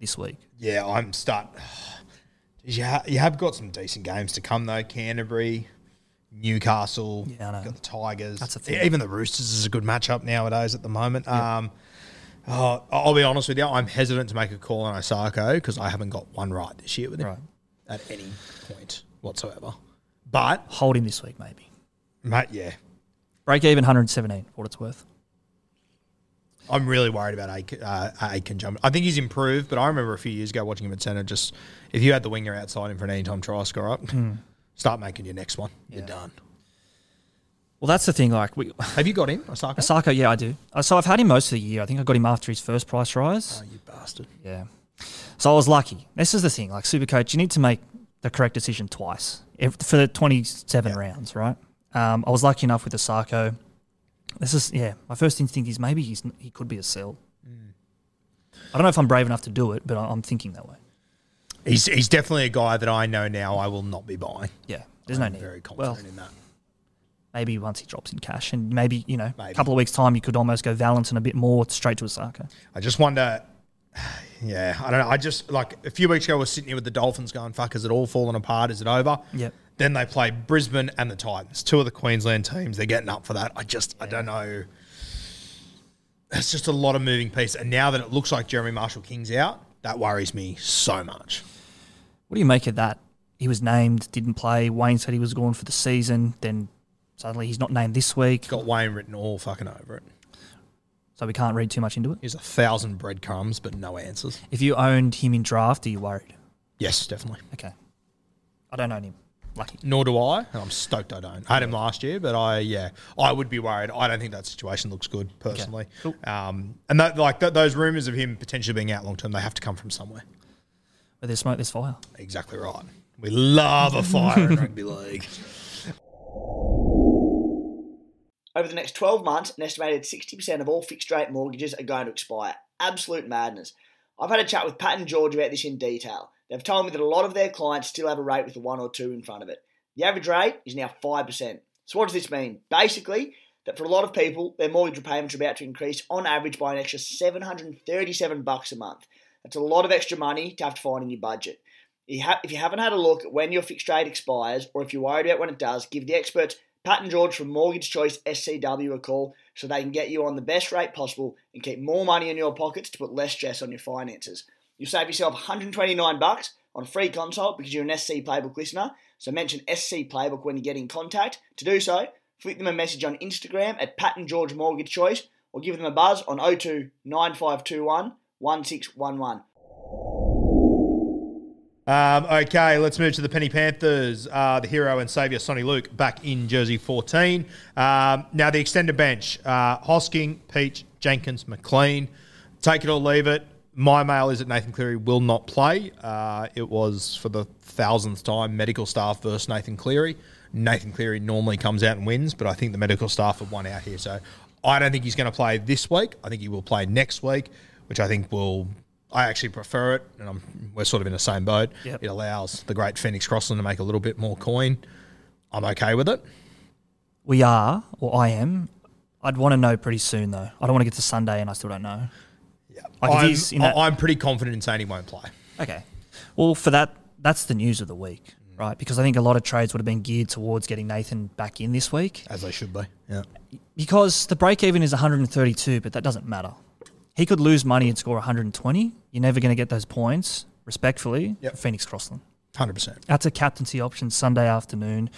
this week. Yeah, I'm start. You, ha- you have got some decent games to come though. Canterbury, Newcastle, Yeah, got the Tigers. That's the thing. Even the Roosters is a good matchup nowadays at the moment. Um, oh, I'll be honest with you, I'm hesitant to make a call on Isaako because I haven't got one right this year with him Right. at any point whatsoever. But Hold him this week, maybe. mate, yeah, Break even 117, what it's worth. I'm really worried about Aitken, uh, Aitken jumping. I think he's improved, but I remember a few years ago watching him at centre. Just if you had the winger outside him for an anytime try score up, start making your next one. You're done. Well, that's the thing. Like, we, Have you got him, Isaako? Isaako, yeah, I do. Uh, So I've had him most of the year. I think I got him after his first price rise. Oh, you bastard. Yeah. So I was lucky. This is the thing. Like, super coach, you need to make the correct decision twice for the 27 Yeah. rounds, right? Um, I was lucky enough with Isaako. This is, yeah, my first instinct is maybe he's, he could be a sell. I don't know if I'm brave enough to do it, but I'm thinking that way. He's, he's definitely a guy that I know now I will not be buying. Yeah, there's no I'm need. very well, confident in that. Maybe once he drops in cash, and maybe you know, Maybe. a couple of weeks time, you could almost go Valentin a bit more straight to Isaako. I just wonder. Yeah, I don't know. I just like a few weeks ago, I was sitting here with the Dolphins going, "Fuck, is it all falling apart? Is it over?" Yep. Then they play Brisbane and the Titans, two of the Queensland teams. They're getting up for that. I just, I don't know. It's just a lot of moving pieces, and now that it looks like Jeremy Marshall King's out, that worries me so much. What do you make of that? He was named, didn't play. Wayne said he was gone for the season. Then suddenly he's not named this week, Got Wayne written all fucking over it. so we can't read too much into it. Here's a thousand breadcrumbs, but no answers. If you owned him in draft, are you worried? Yes, definitely. Okay, I don't own him. Lucky. Nor do I. And I'm stoked I don't. I had him last year, but I yeah, I would be worried. I don't think that situation looks good personally. cool. Um, and that, like th- those rumors of him potentially being out long term, they have to come from somewhere. Where there's smoke, there's fire. Exactly right. We love a fire in rugby league. Over the next 12 months, an estimated 60% of all fixed rate mortgages are going to expire. Absolute madness. I've had a chat with Pat and George about this in detail. They've told me that a lot of their clients still have a rate with a 1 or 2 in front of it. The average rate is now 5%. So, what does this mean? Basically, that for a lot of people, their mortgage repayments are about to increase on average by an extra 737 bucks a month. That's a lot of extra money to have to find in your budget. If you haven't had a look at when your fixed rate expires, or if you're worried about when it does, give the experts Pat and George from Mortgage Choice SCW a call so they can get you on the best rate possible and keep more money in your pockets to put less stress on your finances. You'll save yourself 129 bucks on a free consult because you're an SC Playbook listener. So mention SC Playbook when you get in contact. To do so, flick them a message on Instagram at Pat and George Mortgage Choice or give them a buzz on 02 9521 1611. Um, okay, let's move to the Penny Panthers. Uh, the hero and saviour, Soni Luke, back in jersey 14. Um, now, the extended bench uh, Hosking, Peach, Jenkins, McLean. Take it or leave it. My mail is that Nathan Cleary will not play. Uh, it was for the thousandth time medical staff versus Nathan Cleary. Nathan Cleary normally comes out and wins, but I think the medical staff have won out here. So I don't think he's going to play this week. I think he will play next week, which I think will. I actually prefer it, and I'm, we're sort of in the same boat. Yep. It allows the great Phoenix Crossland to make a little bit more coin. I'm okay with it. We are, or I am. I'd want to know pretty soon though. I don't want to get to Sunday and I still don't know. Yeah. Like I'm, that- I'm pretty confident in saying he won't play. Okay. Well, for that, that's the news of the week, right? Because I think a lot of trades would have been geared towards getting Nathan back in this week. As they should be. Yeah. Because the break even is 132, but that doesn't matter. He could lose money and score 120. You're never going to get those points, respectfully, Yep. for Phoenix Crossland. 100%. That's a captaincy option Sunday afternoon.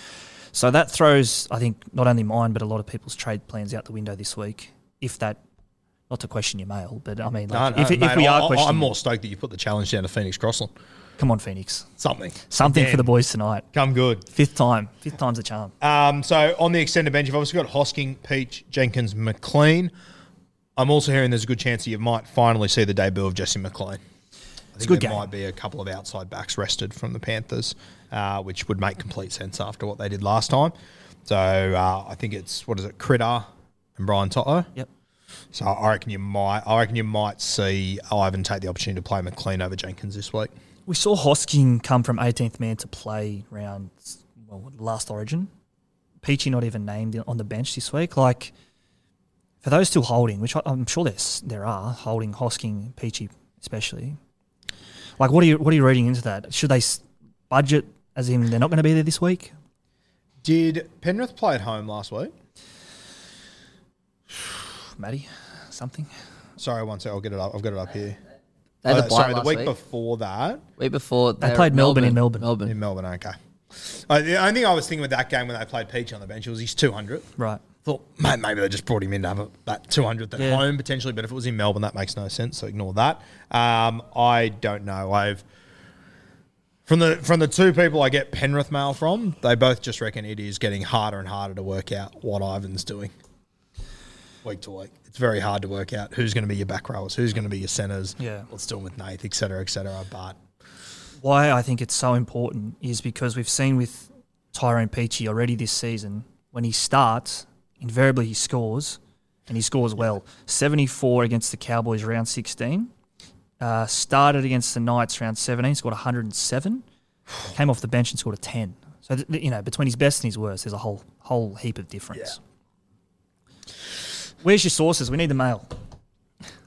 So that throws, I think, not only mine, but a lot of people's trade plans out the window this week. If that, not to question your mail, but I mean, like, no, if, if mate, we I- are questioning, I'm more stoked that you put the challenge down to Phoenix Crossland. come on, Phoenix. Something. Something for the boys tonight. Come good. Fifth time. Fifth time's a charm. Um, so on the extended bench, you've obviously got Hosking, Peach, Jenkins, McLean. I'm also hearing there's a good chance that you might finally see the debut of Jesse McLean. I think good there game. might be a couple of outside backs rested from the Panthers, uh, which would make complete sense after what they did last time. So uh, I think it's what is it, Critter and Brian To'o. Yep. So I reckon you might. I reckon you might see Ivan take the opportunity to play McLean over Jenkins this week. We saw Hosking come from 18th man to play round well, last Origin. Peachy not even named on the bench this week. Like for those still holding, which I- I'm sure there's there are holding Hosking, Peachy especially. Like what are you what are you reading into that? Should they budget as in they're not going to be there this week? Did Penrith play at home last week? Matty, something. Sorry, one sec. I'll get it up. I've got it up here. They had Uh, the bye sorry, the week, week. before that Week before They were played at Melbourne in Melbourne. Melbourne. in Melbourne. Okay. Uh, the only thing I was thinking with that game when they played Peach on the bench was he's 200. Right. Thought mate, maybe they just brought him in to have a, that 200th at Yeah. home potentially, but if it was in Melbourne, that makes no sense. So ignore that. Um, I don't know. I've from the from the two people I get Penrith mail from, they both just reckon it is getting harder and harder to work out what Ivan's doing week to week. It's very hard to work out who's going to be your back rowers, who's going to be your centres, Yeah. what's doing with Nath, et cetera, et cetera. But why I think it's so important is because we've seen with Tyrone Peachey already this season, when he starts, invariably he scores, and he scores well. 74 against the Cowboys round 16. Uh, started against the Knights round 17, scored 107. Came off the bench and scored a 10. So, th- you know, between his best and his worst, there's a whole whole heap of difference. Where's your sources? We need the mail.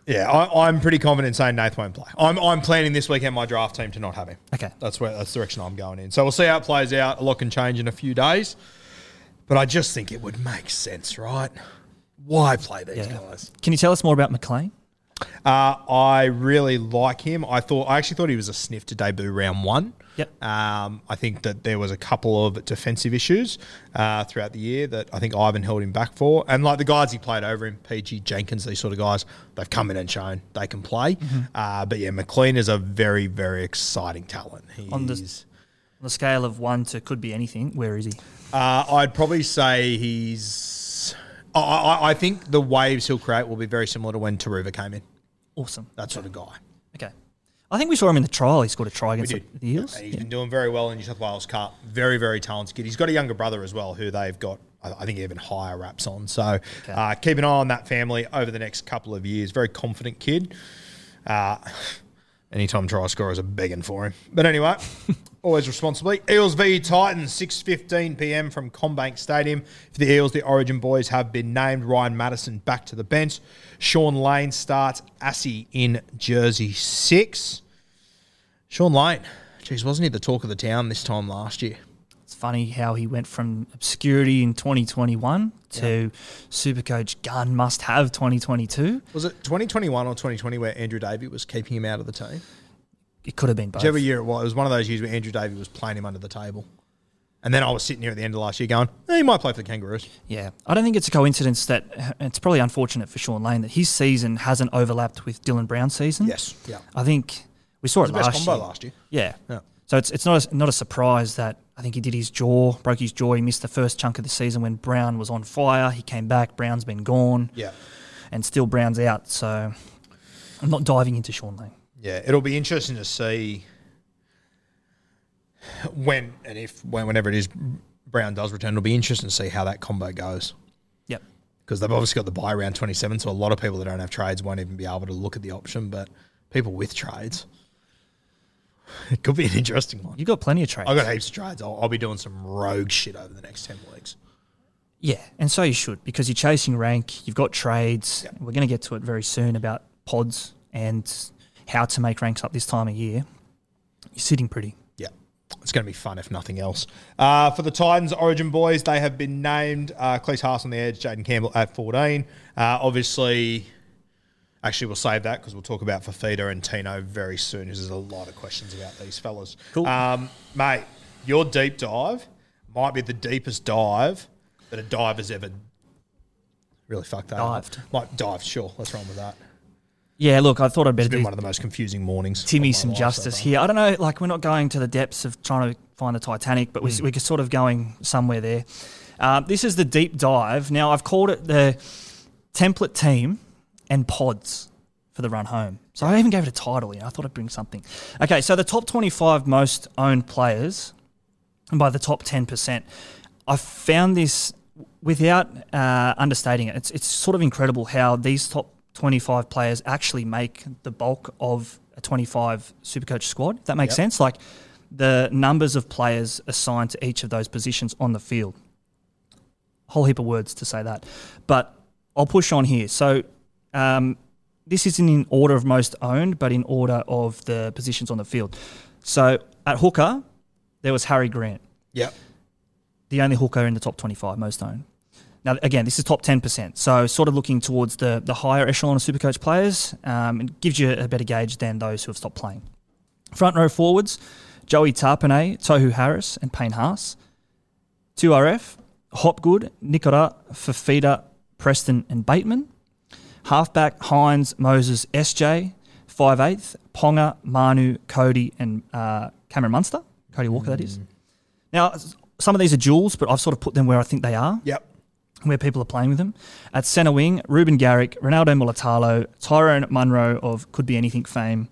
yeah, I, I'm pretty confident saying Nath won't play. I'm, I'm planning this weekend my draft team to not have him. Okay. That's where that's the direction I'm going in. So we'll see how it plays out. A lot can change in a few days, but I just think it would make sense, right? Why play these Yeah. guys? Can you tell us more about McLean? Uh, I really like him. I thought I actually thought he was a sniff to debut round one. Yep. Um, I think that there was a couple of defensive issues uh, throughout the year that I think Ivan held him back for, and like the guys he played over him, PG Jenkins, these sort of guys, they've come in and shown they can play. Mm-hmm. Uh, but yeah, McLean is a very very exciting talent. He's, On the- On the scale of one to could be anything, where is he? Uh, I'd probably say he's. I, I, I think the waves he'll create will be very similar to when Turuva came in. Awesome. That sort of guy. Okay. I think we saw him in the trial. He scored a try against the, did. Eels. And he's been doing very well in New South Wales Cup. Very, very talented kid. He's got a younger brother as well who they've got, I think, even higher raps on. So uh, keep an eye on that family over the next couple of years. Very confident kid. Uh, anytime try scorers are begging for him. But anyway, always responsibly. Eels v Titans, 6.15 p.m. from CommBank Stadium. For the Eels, the Origin boys have been named. Ryan Matterson back to the bench. Shaun Lane starts. Assy in jersey 6. Shaun Lane, geez, wasn't he the talk of the town this time last year? It's funny how he went from obscurity in 2021 to Supercoach Gun must have 2022. Was it 2021 or 2020 where Andrew Davey was keeping him out of the team? It could have been both. Whichever year it was, it was one of those years where Andrew Davey was playing him under the table. And then I was sitting here at the end of last year going, eh, he might play for the Kangaroos. Yeah, I don't think it's a coincidence that it's probably unfortunate for Shaun Lane that his season hasn't overlapped with Dylan Brown's season. Yes, yeah. I think we saw It was it the best last combo year. last year. Yeah. Yeah. So it's it's not a, not a surprise that I think he did his jaw, broke his jaw. He missed the first chunk of the season when Brown was on fire. He came back. Brown's been gone. Yeah. And still Brown's out. So I'm not diving into Shaun Lane. Yeah, it'll be interesting to see when and if when whenever it is Brown does return. It'll be interesting to see how that combo goes Yep. because they've obviously got the buy round twenty seven, so a lot of people that don't have trades won't even be able to look at the option. But people with trades, it could be an interesting one. You've got plenty of trades. I've got heaps of trades. I'll, I'll be doing some rogue shit over the next ten weeks. Yeah, and so you should because you're chasing rank. You've got trades. We're going to get to it very soon about pods and how to make ranks up this time of year. You're sitting pretty. Yeah. It's going to be fun if nothing else. Uh, for the Titans Origin boys, they have been named uh, Klese Haas on the edge, Jayden Campbell at 14. Uh, obviously, actually, we'll save that because we'll talk about Fifita and Tino very soon. 'cause There's a lot of questions about these fellas. Cool. Um, mate, your deep dive might be the deepest dive that a diver's ever really fucked that. up. Dived. Might dive, sure. Let's run with that. Yeah, look, I thought I'd It's better been do one of the most confusing mornings. Timmy some life so justice here. I don't know, like we're not going to the depths of trying to find the Titanic, but we Hmm. we're sort of going somewhere there. Um, this is the deep dive. Now I've called it the template team and pods for the run home. So I even gave it a title. You know, I thought I'd bring something. Okay, so the top twenty-five most owned players, and by the top ten percent, I found this without uh, understating it. It's it's sort of incredible how these top 25 players actually make the bulk of a 25 Supercoach squad. If that makes Yep. sense. Like the numbers of players assigned to each of those positions on the field. Whole heap of words to say that, but I'll push on here. So. Um, this isn't in order of most owned, but in order of the positions on the field. So at hooker, there was Harry Grant Yep. the only hooker in the top 25 most owned. Now, again, this is top 10%. So, sort of looking towards the, the higher echelon of Supercoach players, um, it gives you a better gauge than those who have stopped playing. Front row forwards, Joey Tapine, Tohu Harris, and Payne Haas. 2RF, Hopgood, Nicola, Fifita, Preston, and Bateman. Halfback, Hynes, Moses, SJ. 5'8", Ponga, Manu, Cody, and uh, Cameron Munster. Cody Walker, that is. Now, some of these are duels, but I've sort of put them where I think they are, Yep. where people are playing with them. At centre wing, Ruben Garrick, Ronaldo Mulitalo, Tyrone Munro of Could Be Anything fame,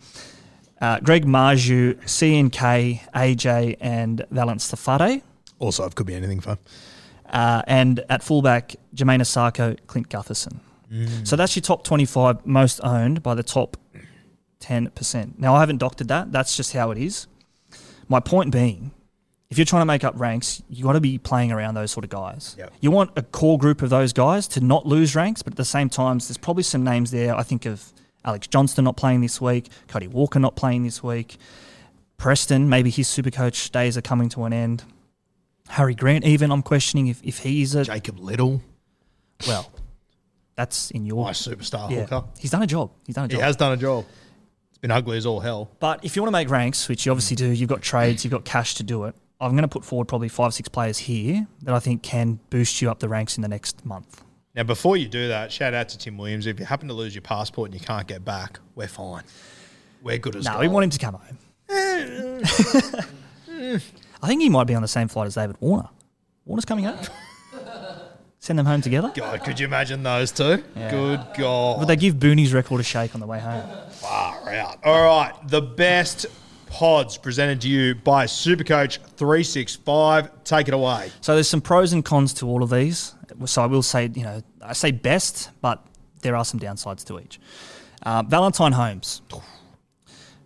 uh, Greg Marzhew, CNK, AJ, and Valynce Te Whare. Also, it could be anything fun. Uh, and at fullback, Jamayne Isaako, Clint Gutherson. So that's your top 25 most owned by the top 10%. Now, I haven't doctored that. That's just how it is. My point being, if you're trying to make up ranks, you got to be playing around those sort of guys. Yep. You want a core group of those guys to not lose ranks, but at the same time, there's probably some names there. I think of Alex Johnston not playing this week, Cody Walker not playing this week, Preston, maybe his super coach days are coming to an end. Harry Grant, even I'm questioning if, if he's a Jacob Little, well, that's in your my superstar yeah. hooker. He's done a job. He's done a job. He has done a job. It's been ugly as all hell. But if you want to make ranks, which you obviously do, you've got trades, you've got cash to do it. I'm going to put forward probably five, six players here that I think can boost you up the ranks in the next month. Now, before you do that, shout out to Tim Williams. If you happen to lose your passport and you can't get back, we're fine. We're good as No, gold. we want him to come home. I think he might be on the same flight as David Warner. Warner's coming home. Send them home together. God, could you imagine those two? Good God. Would they give Booney's record a shake on the way home? Far out. All right, the best pods presented to you by Supercoach 365. Take it away. So there's some pros and cons to all of these. So I will say, you know, I say best, but there are some downsides to each. Uh, Valentine Holmes,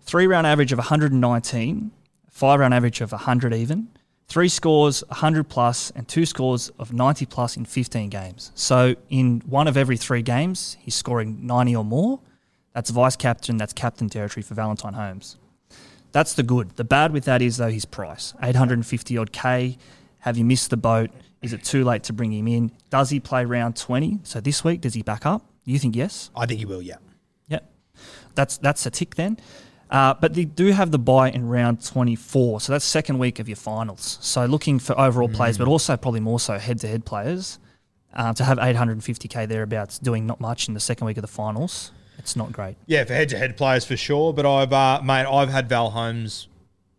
three round average of 119, five round average of 100 even, three scores 100 plus, and two scores of 90 plus in 15 games. So in one of every three games, he's scoring 90 or more. That's vice captain, that's captain territory for Valentine Holmes. That's the good. The bad with that is though his price, 850 odd K. Have you missed the boat? Is it too late to bring him in? Does he play round 20? So this week, does he back up? You think yes? I think he will, yeah. Yep. That's that's a tick then. Uh, but they do have the buy in round 24. So that's second week of your finals. So looking for overall players, but also probably more so head to head players. Uh, to have 850k thereabouts doing not much in the second week of the finals, it's not great. Yeah, for head-to-head players for sure. But I've, uh, mate, I've had Val Holmes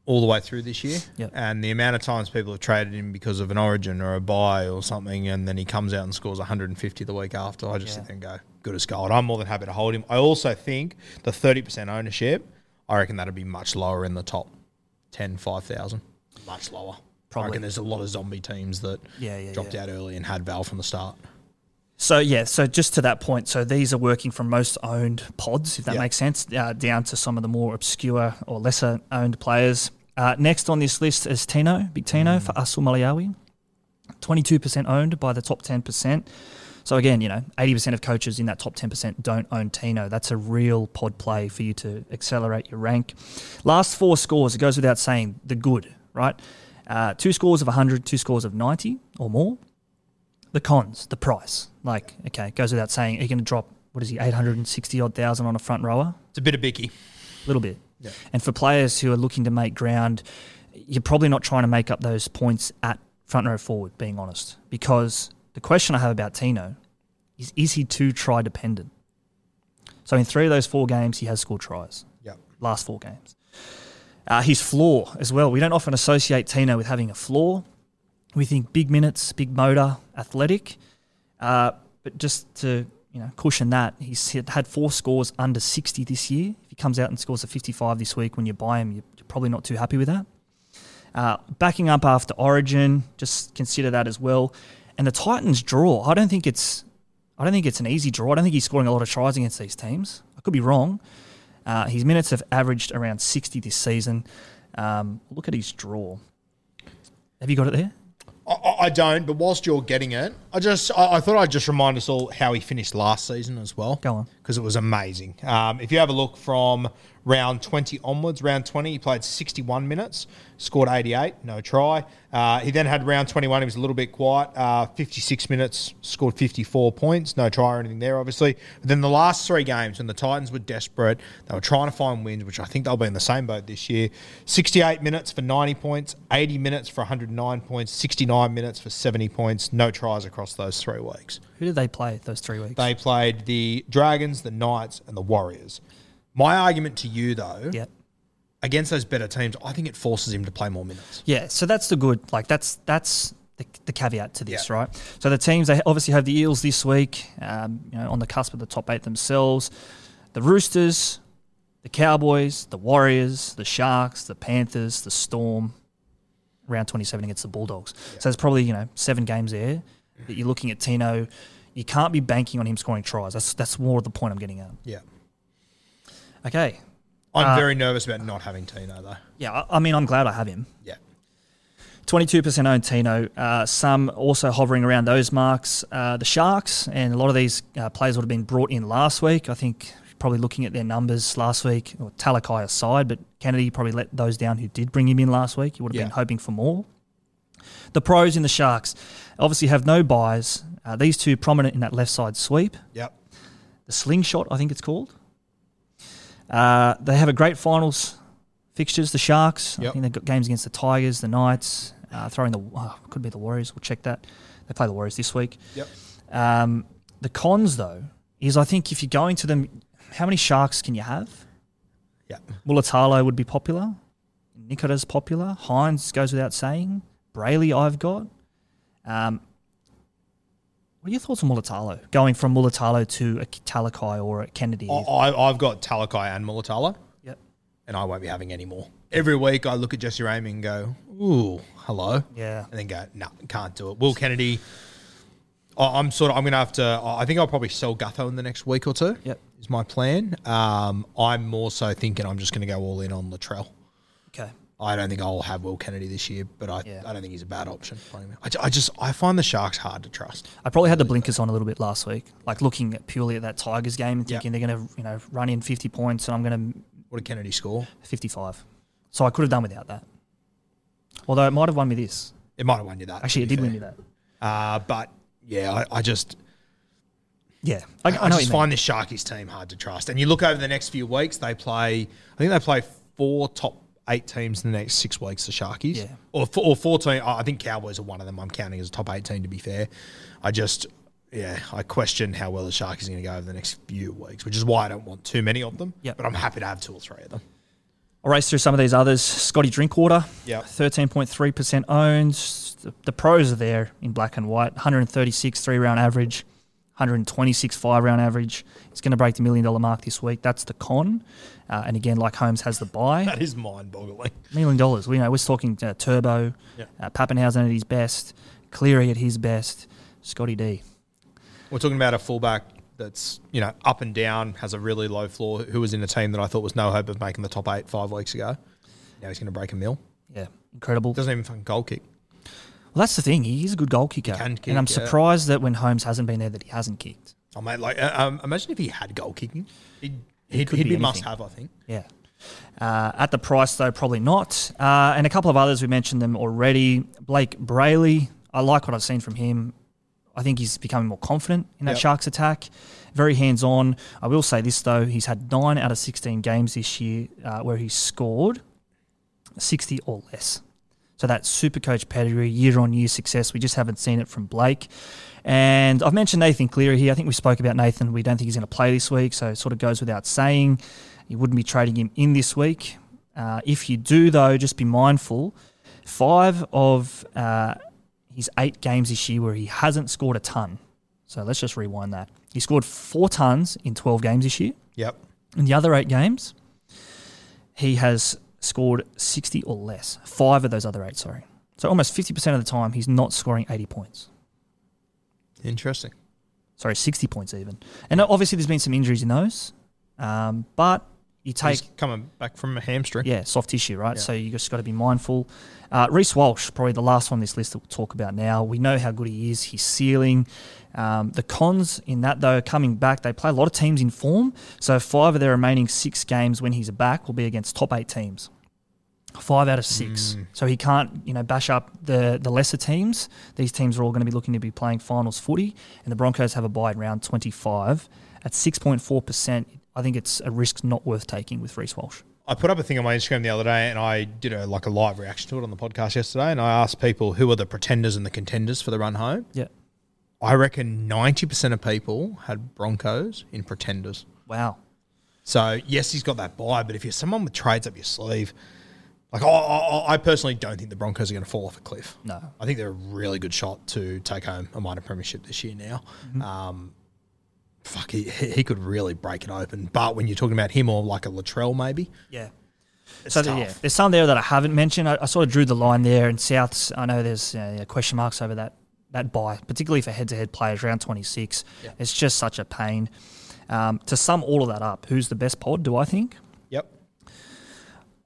all the way through this year, Yep. and the amount of times people have traded him because of an Origin or a buy or something, and then he comes out and scores 150 the week after. I just Yeah. sit there and go, good as gold. I'm more than happy to hold him. I also think the 30% ownership, I reckon that'd be much lower in the top 10, 5,000. Much lower. I Probably. reckon there's a lot of zombie teams that Yeah, yeah, dropped yeah. out early and had Val from the start. So yeah, so just to that point, so these are working from most owned pods, if that Yeah. makes sense, uh, down to some of the more obscure or lesser owned players. Uh, next on this list is Tino, Big Tino Fa'asuamaleaui. 22% owned by the top 10%. So again, you know, 80% of coaches in that top 10% don't own Tino. That's a real pod play for you to accelerate your rank. Last four scores, it goes without saying, the good, right? Uh, two scores of 100, two scores of 90 or more. The cons, the price. Like, okay, it goes without saying, are you going to drop, what is he, 860 odd thousand on a front rower? It's a bit of Bicky. A little bit. Yeah. And for players who are looking to make ground, you're probably not trying to make up those points at front row forward, being honest. Because the question I have about Tino is is he too try dependent? So in three of those four games, he has scored tries. Yep. Last four games. Uh, his floor as well. We don't often associate Tino with having a floor. We think big minutes, big motor, athletic. Uh, but just to you know cushion that, he's had four scores under 60 this year. If he comes out and scores a 55 this week when you buy him, you're you're probably not too happy with that. Uh, backing up after Origin, just consider that as well. And the Titans draw, I don't think it's, I don't think it's an easy draw. I don't think he's scoring a lot of tries against these teams. I could be wrong. Uh, his minutes have averaged around 60 this season. Um, look at his draw. Have you got it there? I- I, don't, but whilst you're getting it, I just I, I thought I'd just remind us all how he finished last season as well. Go on. because it was amazing. Um, if you have a look from round 20 onwards, round 20, he played 61 minutes, scored 88, no try. Uh, he then had round 21, he was a little bit quiet, uh, 56 minutes, scored 54 points, no try or anything there, obviously. But then the last three games, when the Titans were desperate, they were trying to find wins, which I think they'll be in the same boat this year. 68 minutes for 90 points, 80 minutes for 109 points, 69 minutes for 70 points, no tries across those three weeks. Who did they play those three weeks? They played the Dragons, the Knights, and the Warriors. My argument to you, though, yeah. Against those better teams, I think it forces him to play more minutes. Yeah, so that's the good. Like that's that's the, the caveat to this, Yeah. right? So the teams they obviously have the Eels this week, um, you know, on the cusp of the top eight themselves. The Roosters, the Cowboys, the Warriors, the Sharks, the Panthers, the Storm. Round twenty-seven against the Bulldogs. So there's probably you know seven games there that you're looking at Tino. You can't be banking on him scoring tries. That's that's more of the point I'm getting at. Yeah. Okay. I'm Uh, very nervous about not having Tino, though. Yeah, I, mean I'm glad I have him. Yeah. 22% owned Tino. Uh, some also hovering around those marks. Uh, the Sharks, and a lot of these uh, players would have been brought in last week. I think probably looking at their numbers last week, or Talakai aside, but Kennedy probably let those down who did bring him in last week. You would have Yeah. been hoping for more. The pros in the Sharks obviously have no buys. Uh, these two prominent in that left side sweep. Yep. The slingshot, I think it's called. Uh, they have a great finals fixtures. The Sharks. I think they've got games against the Tigers, the Knights, uh, throwing the oh, could be the Warriors. We'll check that. They play the Warriors this week. Yep. Um, the cons though is I think if you're going to them, how many Sharks can you have? Yeah. Mulitalo would be popular. Nikora's popular. Hynes goes without saying. Brailey, I've got. Um, what are your thoughts on Mulitalo? Going from Mulitalo to a Talakai or a Kennedy? I, I've got Talakai and Mulitalo, Yep. and I won't be having any more. Every week I look at Jesse Ramien and go, ooh, hello. Yeah. And then go, no, can't do it. Will Kennedy, I'm sort of, I'm going to have to, I think I'll probably sell Gutho in the next week or two. Yep. Is my plan. Um, I'm more so thinking I'm just going to go all in on Latrell. I don't think I'll have Will Kennedy this year, but I, Yeah. I don't think he's a bad option. I, I just I find the Sharks hard to trust. I probably had the blinkers on a little bit last week, like looking at purely at that Tigers game and thinking they're going to, you know, run in 50 points and I'm going to What did Kennedy score? 55. So I could have done without that. Although it might have won me this. It might have won you that. Actually, it did win fair. me that. Uh, but yeah, I, I just Yeah, I, I, I just you find this Sharkies team hard to trust. And you look over the next few weeks, they play. I think they play four top eight teams in the next six weeks. The Sharkies, Yeah. or four, or fourteen. I think Cowboys are one of them. I'm counting as a top eight team. To be fair, I just. Yeah, I question how well the Sharkies are going to go over the next few weeks, which is why I don't want too many of them. Yep. But I'm happy to have two or three of them. I'll race through some of these others. Scotty Drinkwater, Yep. 13.3% owned. The, the pros are there in black and white 136 three round average, 126 five round average. He's going to break the million dollar mark this week. That's the con. Uh, and again, like Holmes has the buy. That is mind boggling. million dollars. We know we're talking uh, Turbo, Yeah. uh, Papenhuyzen at his best, Cleary at his best, Scotty D. We're talking about a fullback that's you know up and down, has a really low floor, who was in a team that I thought was no hope of making the top eight five weeks ago. Now he's going to break a mill. Yeah, incredible. Doesn't even fucking goal kick. Well, that's the thing. He's a good goal kicker, can kick, and I'm yeah. surprised that when Holmes hasn't been there, that he hasn't kicked. Oh mate, like uh, um, imagine if he had goal kicking, he'd, he'd, he'd be be, must have. I think. Yeah. Uh, at the price, though, probably not. Uh, and a couple of others, we mentioned them already. Blayke Brailey, I like what I've seen from him. I think he's becoming more confident in that Yep. Sharks attack. Very hands on. I will say this, though, he's had nine out of 16 games this year uh, where he's scored 60 or less. So that super coach pedigree, year on year success, we just haven't seen it from Blake. And I've mentioned Nathan Cleary here. I think we spoke about Nathan. We don't think he's going to play this week, so it sort of goes without saying. You wouldn't be trading him in this week. Uh, if you do, though, just be mindful. Five of uh, his eight games this year where he hasn't scored a ton. So let's just rewind that. He scored four tons in 12 games this year. Yep. In the other eight games, he has scored 60 or less. Five of those other eight, sorry. So almost 50% of the time, he's not scoring 80 points. Interesting. Sorry, 60 points even. And obviously, there's been some injuries in those. Um, but you take, He's coming back from a hamstring. yeah, soft tissue, right? Yeah. So you just got to be mindful. Uh, Reece Walsh, probably the last one on this list that we'll talk about now. We know how good he is. He's ceiling. Um, the cons in that, though, coming back, they play a lot of teams in form. So five of their remaining six games when he's back will be against top eight teams. Five out of six. Mm. So he can't, you know, bash up the, the lesser teams. These teams are all going to be looking to be playing finals footy, and the Broncos have a buy in round 25. At 6.4%, I think it's a risk not worth taking with Reece Walsh. I put up a thing on my Instagram the other day, and I did a like a live reaction to it on the podcast yesterday, and I asked people who are the pretenders and the contenders for the run home. Yeah. I reckon ninety percent of people had Broncos in pretenders. Wow. So yes, he's got that buy, but if you're someone with trades up your sleeve, like I, I, I personally don't think the Broncos are going to fall off a cliff. No. I think they're a really good shot to take home a minor premiership this year. Now, Mm-hmm. um, fuck, he, he could really break it open. But when you're talking about him or like a Latrell, maybe Yeah. it's So tough. yeah, there's some there that I haven't mentioned. I, I sort of drew the line there, and Souths. I know there's uh, yeah, question marks over that that buy, particularly for head-to-head players around 26. It's just such a pain. Um, to sum all of that up, who's the best pod? Do I think?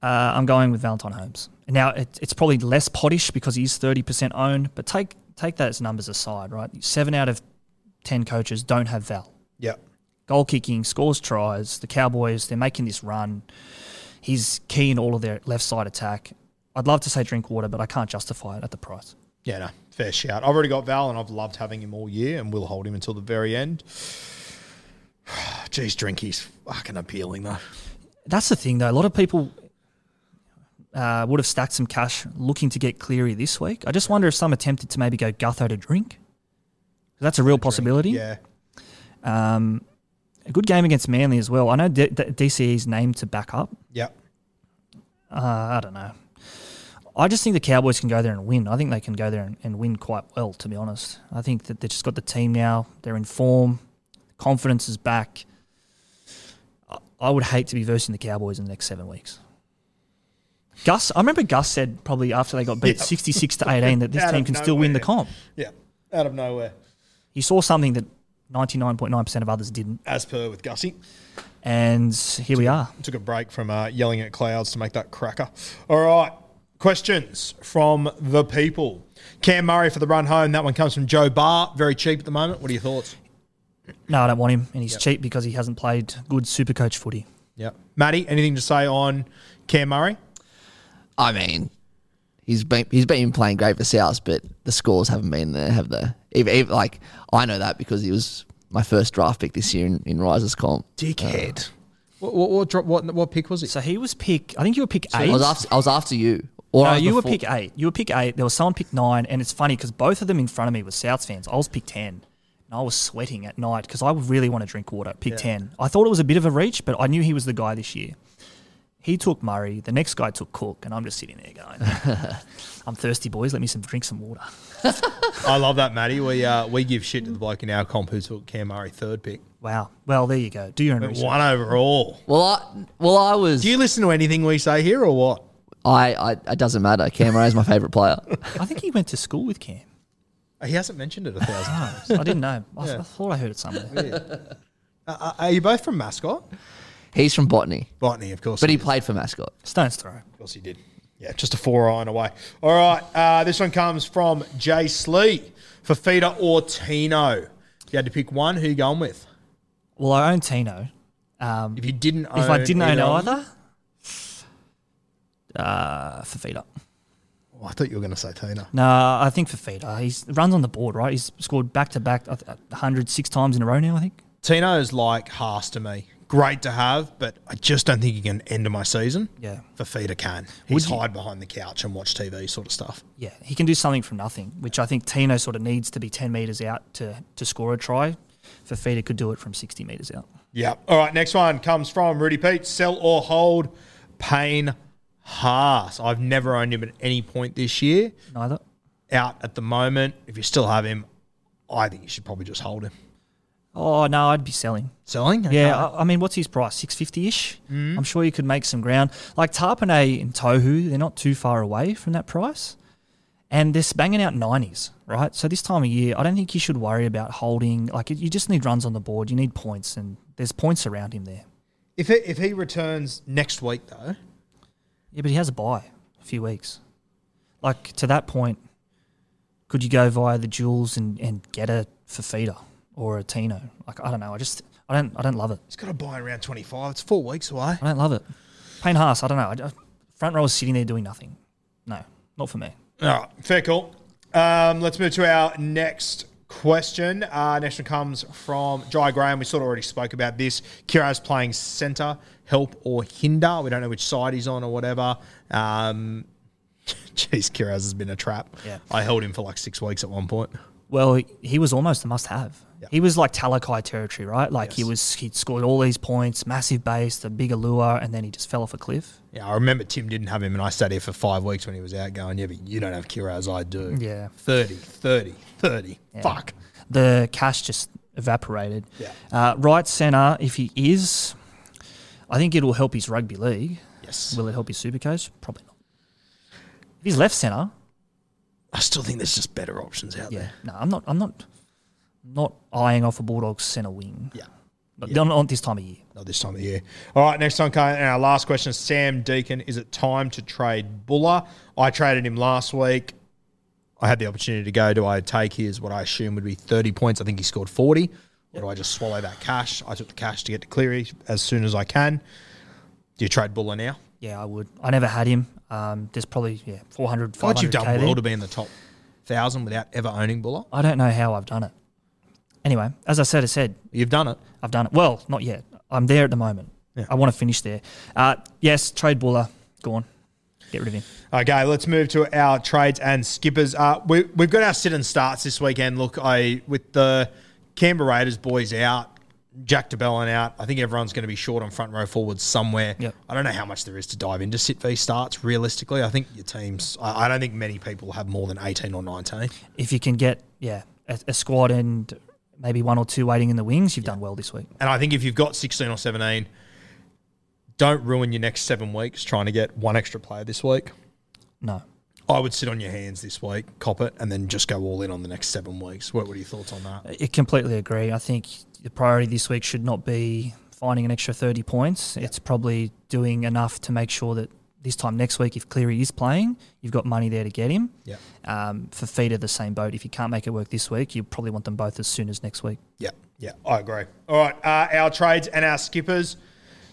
Uh, I'm going with Valentine Holmes. Now it, it's probably less poddish because he's 30% owned, but take take those numbers aside, right? Seven out of ten coaches don't have Val. Yep. goal kicking, scores tries. The Cowboys, they're making this run. He's key in all of their left side attack. I'd love to say drink water, but I can't justify it at the price. Yeah, no, fair shout. I've already got Val, and I've loved having him all year, and we'll hold him until the very end. Jeez, Drinky's fucking appealing though. That's the thing, though. A lot of people uh, would have stacked some cash looking to get Cleary this week. I just wonder if some attempted to maybe go Gutho to drink. That's a real possibility. Yeah, Um, a good game against Manly as well. I know D- D- DCE's named to back up. yep. Uh, I don't know. I just think the Cowboys can go there and win. I think they can go there and, and win quite well, to be honest. I think that they've just got the team now. They're in form. Confidence is back. I- I would hate to be versing the Cowboys in the next seven weeks. Gus, I remember Gus said probably after they got beat Yeah. 66 to 18 that this team can still win the comp. Yeah, out of nowhere, He saw something that 99.9% of others didn't. as per with Gussie. And here we are. Took a break from uh, yelling at clouds to make that cracker. All right, questions from the people. Cam Murray for the run home. That one comes from Joe Barr. Very cheap at the moment. What are your thoughts? No, I don't want him. And he's cheap because he hasn't played good super coach footy. Yeah. Matty, anything to say on Cam Murray? I mean, he's been he's been playing great for South, but the scores haven't been there, have they? Even, even, like I know that because he was my first draft pick this year in, in Risers comp. Dickhead. Uh, what, what, what, drop, what, what pick was it? So he was pick. I think you were pick I eight. was after I was after you. Or I no, was you were pick eight. You were pick eight. There was someone pick nine, and it's funny because both of them in front of me were Souths fans. I was pick ten, and I was sweating at night because I would really want to drink water. Pick ten. I thought it was a bit of a reach, but I knew he was the guy this year. He took Murray. The next guy took Cook, and I'm just sitting there going, "I'm thirsty, boys. Let me some drink some water." I love that, Matty. We uh, we give shit to the bloke in our comp who took Cam Murray third pick. Wow. Well, there you go. Do your own But research. one overall. Well, I well I was. Do you listen to anything we say here or what? I, I it doesn't matter. Cam Murray is my favorite player. I think he went to school with Cam. He hasn't mentioned it a thousand times. I didn't know. I, I thought I heard it somewhere. Uh, are you both from Mascot? He's from Botany, Botany, of course. but he is. played for Mascot. Stones throw. Of course he did. Yeah, just a four iron away. All right, uh, this one comes from Jay Slee. Fifita or Tino? If you had to pick one, who you going with? Well, I own Tino. Um, If you didn't own if I didn't own either of either, uh, Fifita. Oh, I thought you were going to say Tino. No, I think Fifita. He runs on the board, right? He's scored back to back, uh, 106 times in a row now. I think. Tino's like Haas to me. Great to have, but I just don't think he can end of my season. Yeah. Fifita can. He's Would hide behind the couch and watch TV sort of stuff. Yeah, he can do something from nothing, which I think Tino sort of needs to be 10 metres out to, to score a try. Fifita could do it from 60 metres out. Yeah. All right. Next one comes from Rudy Pete. Sell or hold Payne Haas. I've never owned him at any point this year. Neither. Out at the moment. If you still have him, I think you should probably just hold him. Oh, no, I'd be selling. Selling? Yeah, I, I mean, what's his price? 650 ish? Mm. I'm sure you could make some ground. Like Tapine and Tohu, they're not too far away from that price. And they're banging out 90s, right? So this time of year, I don't think you should worry about holding. Like, you just need runs on the board. You need points, and there's points around him there. If it, if he returns next week though, Yeah, but he has a buy a few weeks. Like to that point, could you go via the jewels and, and get a Fifita or a Tino? Like I don't know. I just I don't I don't love it. he's got to buy around twenty five. It's four weeks away. I don't love it. Payne Haas, I don't know. I just, front row is sitting there doing nothing. No, not for me. All right, fair call. Um, let's move to our next question. Uh, next one comes from Jai Graham. We sort of already spoke about this. Kiraz playing centre, help or hinder. We don't know which side he's on or whatever. Um, Jeez, Kiraz has been a trap. Yeah. I held him for like six weeks at one point. Well, he, he was almost a must-have. Yeah. He was like Talakai territory, right? Like he was he'd scored all these points, massive base, the bigger lure, and then he just fell off a cliff. Yeah, I remember Tim didn't have him, and I sat here for five weeks when he was out going, Yeah, but you don't have Kiraz, I do. Yeah. 30, 30, 30. Yeah. Fuck. the cash just evaporated. Yeah. Uh, right centre, if he is, I think it will help his rugby league. Yes. Will it help his supercoach? Probably not. If he's left centre, I still think there's just better options out yeah, there. no, I'm not. I'm not. Not eyeing off a Bulldogs centre wing. Yeah. But Yeah. not, this time of year. Not this time of year. All right, next time, and our last question Sam Deacon. Is it time to trade Buller? I traded him last week. I had the opportunity to go. Do I take his, what I assume would be 30 points? I think he scored 40. Or do I just swallow that cash? I took the cash to get to Cleary as soon as I can. Do you trade Buller now? Yeah, I would. I never had him. Um, there's probably yeah 400, Thought 500 you've done well to be in the top thousand without ever owning Buller. I don't know how I've done it. Anyway, as I said, I said You've done it. I've done it. Well, not yet. I'm there at the moment. Yeah. I want to finish there. Uh, yes, trade Buller. Go on. Get rid of him. Okay, let's move to our trades and skippers. Uh, we, we've got our sit and starts this weekend. Look, I with the Canberra Raiders boys out, Jack de Belin out. I think everyone's going to be short on front row forwards somewhere. Yep. I don't know how much there is to dive into sit v starts. Realistically, I think your teams. I, I don't think many people have more than eighteen or nineteen. If you can get yeah a, a squad and maybe one or two waiting in the wings, you've done well this week. And I think if you've got sixteen or seventeen, don't ruin your next seven weeks trying to get one extra player this week. No. I would sit on your hands this week, cop it, and then just go all in on the next seven weeks. What, what are your thoughts on that? I completely agree. I think the priority this week should not be finding an extra 30 points. It's probably doing enough to make sure that this time next week, if Cleary is playing, you've got money there to get him. Yeah. Um, Fifita, the same boat. If you can't make it work this week, you probably want them both as soon as next week. Yeah, yeah, I agree. All right, uh, our trades and our skippers,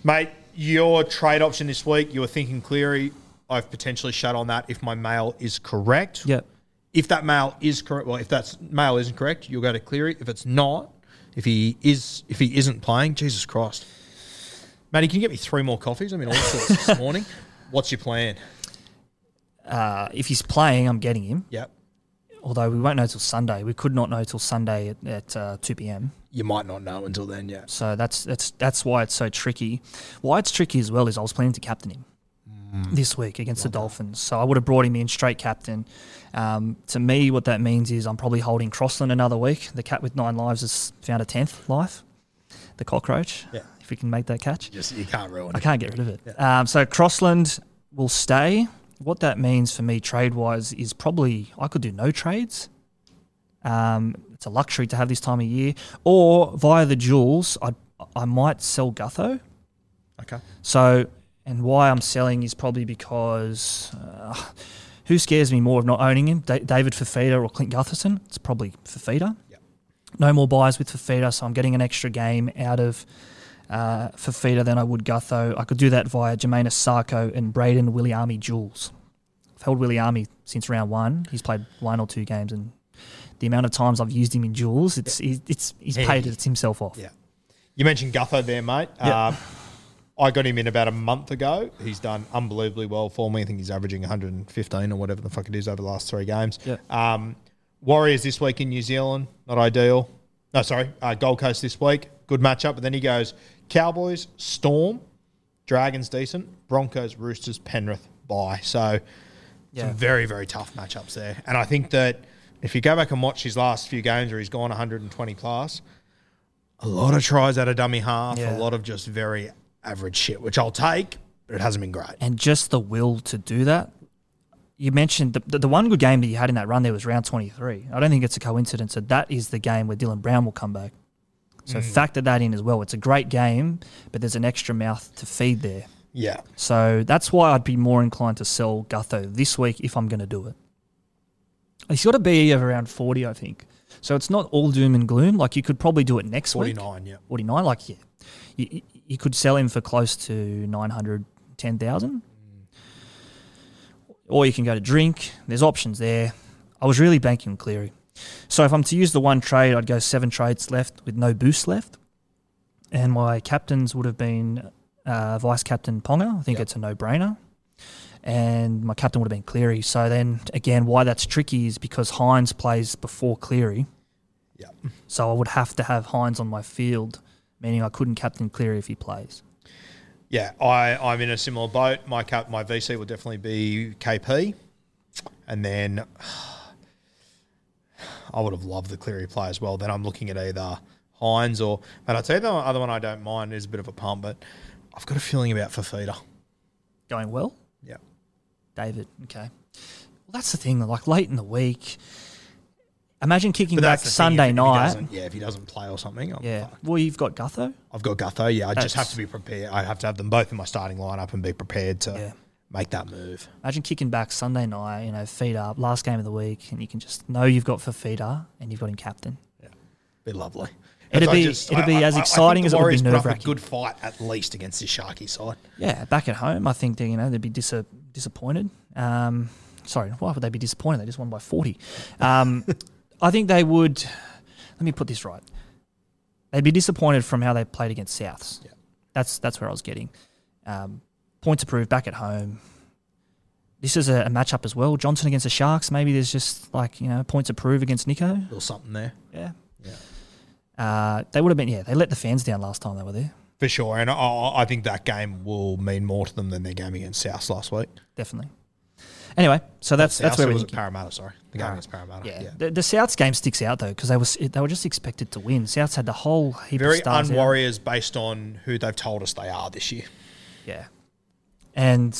mate. Your trade option this week, you were thinking Cleary. I've potentially shut on that if my mail is correct. Yep. If that mail is correct, well, if that mail isn't correct, you'll go to Cleary. If it's not, if he is, if he isn't playing, Jesus Christ, Matty, can you get me three more coffees? I mean, all sorts this morning. What's your plan? Uh, if he's playing, I'm getting him. Yep. Although we won't know till Sunday. We could not know till Sunday at, at uh, 2 p.m. You might not know until then. Yeah. So that's that's that's why it's so tricky. Why it's tricky as well is I was planning to captain him this week against the Dolphins. So I would have brought him in straight captain. Um, to me, what that means is I'm probably holding Crossland another week. The cat with nine lives has found a tenth life. The cockroach. Yeah. If we can make that catch. Just you can't ruin I it. can't get rid of it. Um, so Crossland will stay. What that means for me trade wise is probably I could do no trades. Um, it's a luxury to have this time of year, or via the jewels, I I might sell Gutho. Okay. So and why I'm selling is probably because uh, who scares me more of not owning him, da- David Fifita or Clint Gutherson? It's probably Fifita. Yep. No more buys with Fifita, so I'm getting an extra game out of uh, Fifita than I would Gutho. I could do that via Jamayne Isaako and Braden Williami Jules. I've held Williami since round one. He's played one or two games, and the amount of times I've used him in Jules, it's he's, it's he's Yeah. paid it himself off. Yeah. You mentioned Gutho there, mate. Yeah. Uh, I got him in about a month ago. He's done unbelievably well for me. I think he's averaging 115 or whatever the fuck it is over the last three games. Yeah. Um, Warriors this week in New Zealand, not ideal. No, sorry, uh, Gold Coast this week, good matchup. But then he goes Cowboys, Storm, Dragons decent, Broncos, Roosters, Penrith, bye. So Yeah. some very very tough matchups there. And I think that if you go back and watch his last few games where he's gone 120 plus, a lot of tries out of dummy half, Yeah. a lot of just very average shit, which I'll take, but it hasn't been great. and just the will to do that. You mentioned the, the, the one good game that you had in that run there was round 23. I don't think it's a coincidence that that is the game where Dylan Brown will come back. So mm. factor that in as well. It's a great game, but there's an extra mouth to feed there. Yeah. So that's why I'd be more inclined to sell Gutho this week if I'm going to do it. He's got a BE of around 40, I think. So it's not all doom and gloom. Like you could probably do it next week. 49, yeah. 49, like, yeah. You, you- could sell him for close to 910,000. Mm. Or you can go to drink. There's options there. I was really banking on Cleary. So if I'm to use the one trade, I'd go seven trades left with no boost left. And my captains would have been uh, Vice Captain Ponga. I think it's a no brainer. And my captain would have been Cleary. So then, again, why that's tricky is because Hynes plays before Cleary. Yeah. So I would have to have Hynes on my field, meaning I couldn't captain Cleary if he plays. Yeah, I, I'm in a similar boat. My cap, my VC will definitely be KP. And then I would have loved the Cleary play as well. Then I'm looking at either Hynes or, but I'll tell you the other one I don't mind is a bit of a pump, but I've got a feeling about Fifita. Going well? Yeah. David, okay. Well, that's the thing. Like late in the week, imagine kicking back that's the thing, Sunday if- if night. doesn't- yeah, if he doesn't play or something, I'm yeah. fucked. Well, you've got Gutho. I've got Gutho. Yeah, I just have to be prepared. I have to have them both in my starting lineup and be prepared to Yeah. Make that move. Imagine kicking back Sunday night, you know, feet up, last game of the week, and you can just know you've got Fifita and you've got him captain. Yeah, be lovely. It'd I be- it'd be as think exciting the as it would be Warriors a nerve-wracking. good fight at least against this Sharky side. Yeah, back at home, I think they, you know they'd be dis- disappointed. Um, sorry, why would they be disappointed? They just won by forty. Um, I think they would. Let me put this right. They'd be disappointed from how they played against Souths. Yeah. That's that's where I was getting. Um, points approved back at home. This is a, a matchup as well. Johnson against the Sharks. Maybe there's just like you know points approved against Nicho. little something there. Yeah. Yeah. Uh, they would have been. Yeah, they let the fans down last time they were there. For sure. And I, I think that game will mean more to them than their game against South last week. Definitely. Anyway, so that's that's South, where or we're was it. Parramatta, sorry. The game against Parramatta. Yeah, Yeah. The, the Souths game sticks out though because they was they were just expected to win. Souths had the whole heap Very of stars out. un-Warriors based on who they've told us they are this year. Yeah, and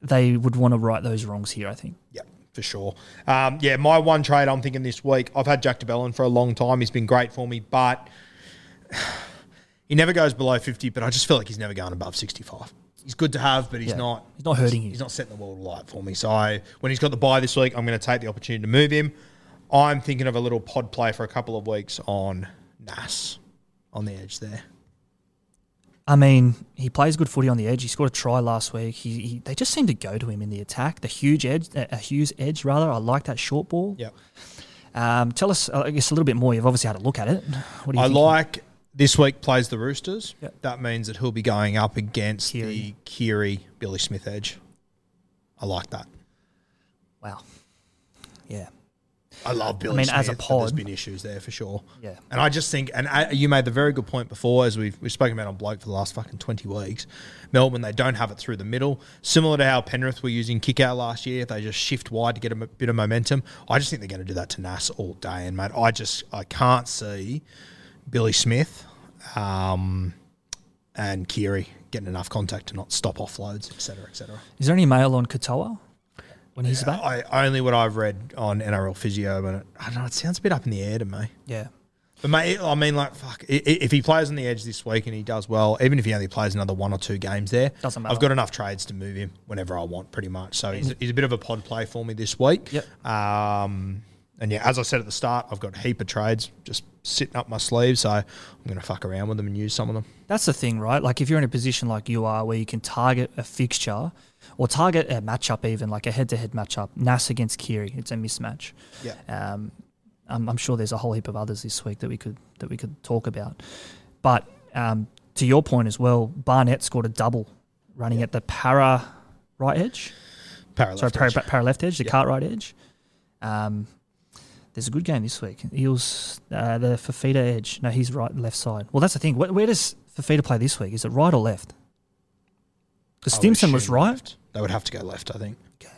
they would want to right those wrongs here. I think. Yeah, for sure. Um, yeah, my one trade I'm thinking this week, I've had Jack de Belin for a long time. He's been great for me, but he never goes below 50, but I just feel like he's never going above 65. He's good to have, but he's Yeah. not. He's not hurting you. He's not setting the world alight for me. So I, when he's got the buy this week, I'm going to take the opportunity to move him. I'm thinking of a little pod play for a couple of weeks on Nas on the edge there. I mean, he plays good footy on the edge. He scored a try last week. He, he they just seem to go to him in the attack. The huge edge, uh, a Hughes edge rather. I like that short ball. Yep. Um, tell us, I guess, a little bit more. You've obviously had a look at it. What do you I think? like this week plays the Roosters. Yep. That means that he'll be going up against Keary. the Keary Billy Smith edge. I like that. Wow. Yeah. I love Billy mean, Smith. as a but There's pod- been issues there for sure. Yeah. And I just think, and uh, you made the very good point before, as we've, we've spoken about on Bloke for the last fucking 20 weeks. Melbourne, they don't have it through the middle. Similar to how Penrith were using Kikau last year. They just shift wide to get a m- bit of momentum. I just think they're going to do that to Nas all day. And, mate, I just, I can't see Billy Smith um, and Keary getting enough contact to not stop offloads, etc., cetera, et cetera. Is there any mail on Katoa when he's back? I, only what I've read on NRL Physio, but it, I don't know, it sounds a bit up in the air to me. Yeah. But mate, I mean, like, fuck. If he plays on the edge this week and he does well, even if he only plays another one or two games there, Doesn't matter. I've got enough trades to move him whenever I want, pretty much. So he's, he's a bit of a pod play for me this week. Yep. Um, and yeah, as I said at the start, I've got a heap of trades just sitting up my sleeve. So I'm going to fuck around with them and use some of them. That's the thing, right? Like if you're in a position like you are, where you can target a fixture or target a matchup, even like a head-to-head matchup, Nas against Keary, it's a mismatch. Yeah. Um, I'm, I'm sure there's a whole heap of others this week that we could that we could talk about. But um, to your point as well, Barnett scored a double running at the para right edge. Parallel. Sorry, para, para left edge, the Yeah. cart right edge. Um, there's a good game this week. Eels, uh, the Fifita edge. No, he's right, left side. Well, that's the thing. Where, where does Fifita play this week? Is it right or left? Because Stimson was right. They would have to go left, I think. Okay.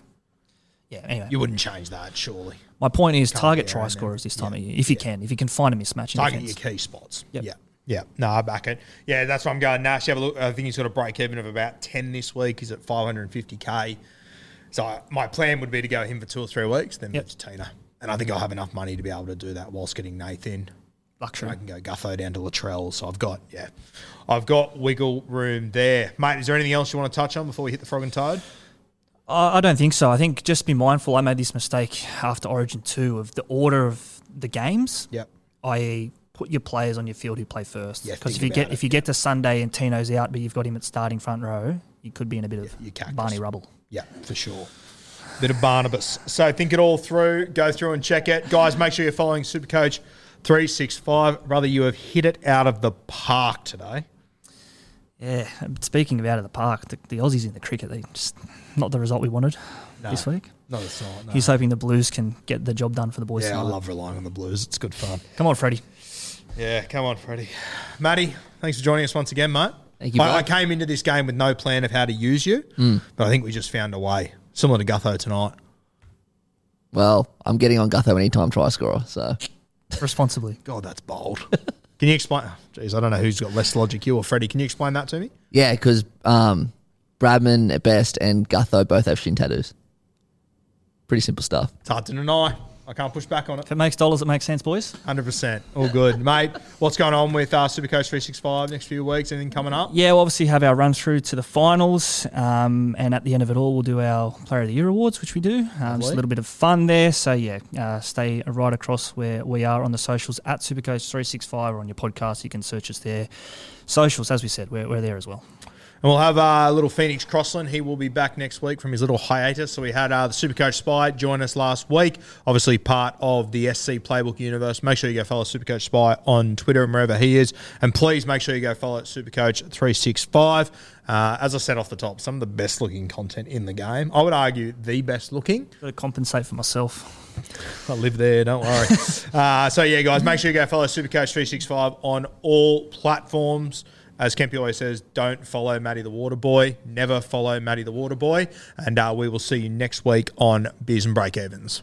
Yeah. Anyway, You wouldn't change that, surely. my point is Can't target be try around scorers this time of year, if you can, if you can find a mismatch. In Target defense. your key spots. Yep. Yeah. Yeah. No, I back it. Yeah, that's why I'm going Nash. Have a look. I think he's got a break even of about 10 this week. He's at 550k. So I- my plan would be to go him for two or three weeks, then Yep. move to Tina. And I think I'll have enough money to be able to do that whilst getting Nathan. I can go Gutho down to Latrell. So I've got, yeah, I've got wiggle room there. Mate, is there anything else you want to touch on before we hit the frog and toad? I don't think so. I think just be mindful. I made this mistake after Origin 2 of the order of the games, Yep. i.e., put your players on your field who play first. Yeah, Because if you get it, if you get to Sunday and Tino's out, but you've got him at starting front row, you could be in a bit of. Barney rubble. Yeah, for sure. Bit of Barnabas. So think it all through. Go through and check it. Guys, make sure you're following Supercoach 365. Brother, you have hit it out of the park today. Yeah. Speaking of out of the park, the, the Aussies in the cricket, they just not the result we wanted this week. No, it's not. No. He's hoping the Blues can get the job done for the boys. yeah, I love relying on the Blues. It's good fun. Come on, Freddie. Yeah, come on, Freddie. Matty, thanks for joining us once again, mate. Thank you, I, I came into this game with no plan of how to use you, hmm. but I think we just found a way. Similar to Gutho tonight. Well, I'm getting on Gutho anytime try scorer. So Responsibly. God, that's bold. Can you explain? Jeez, I don't know who's got less logic, you or Freddie. Can you explain that to me? yeah, because um, Bradman at best and Gutho both have shin tattoos. Pretty simple stuff. It's hard to deny. I can't push back on it. If it makes dollars, it makes sense, boys. Hundred percent, all good, mate. What's going on with uh, Supercoach three six five next few weeks? Anything coming up? Yeah, we'll obviously have our run through to the finals, um, and at the end of it all, we'll do our Player of the Year awards, which we do. Um, just a little bit of fun there. So yeah, uh, stay right across where we are on the socials at Supercoach three six five or on your podcast. You can search us there. Socials, as we said, we're, we're there as well. And we'll have uh, little Phoenix Crossland. He will be back next week from his little hiatus. So we had uh, the Supercoach Spy join us last week. Obviously part of the SC Playbook universe. Make sure you go follow Supercoach Spy on Twitter and wherever he is. And please make sure you go follow Supercoach 365. Uh, as I said off the top, some of the best looking content in the game. I would argue the best looking. Got to compensate for myself. I live there, don't worry. uh, so, yeah, guys, make sure you go follow Supercoach 365 on all platforms. As Kempy always says, don't follow Matty the Water Boy. Never follow Matty the Water Boy. And uh, we will see you next week on Beers and Break Evens.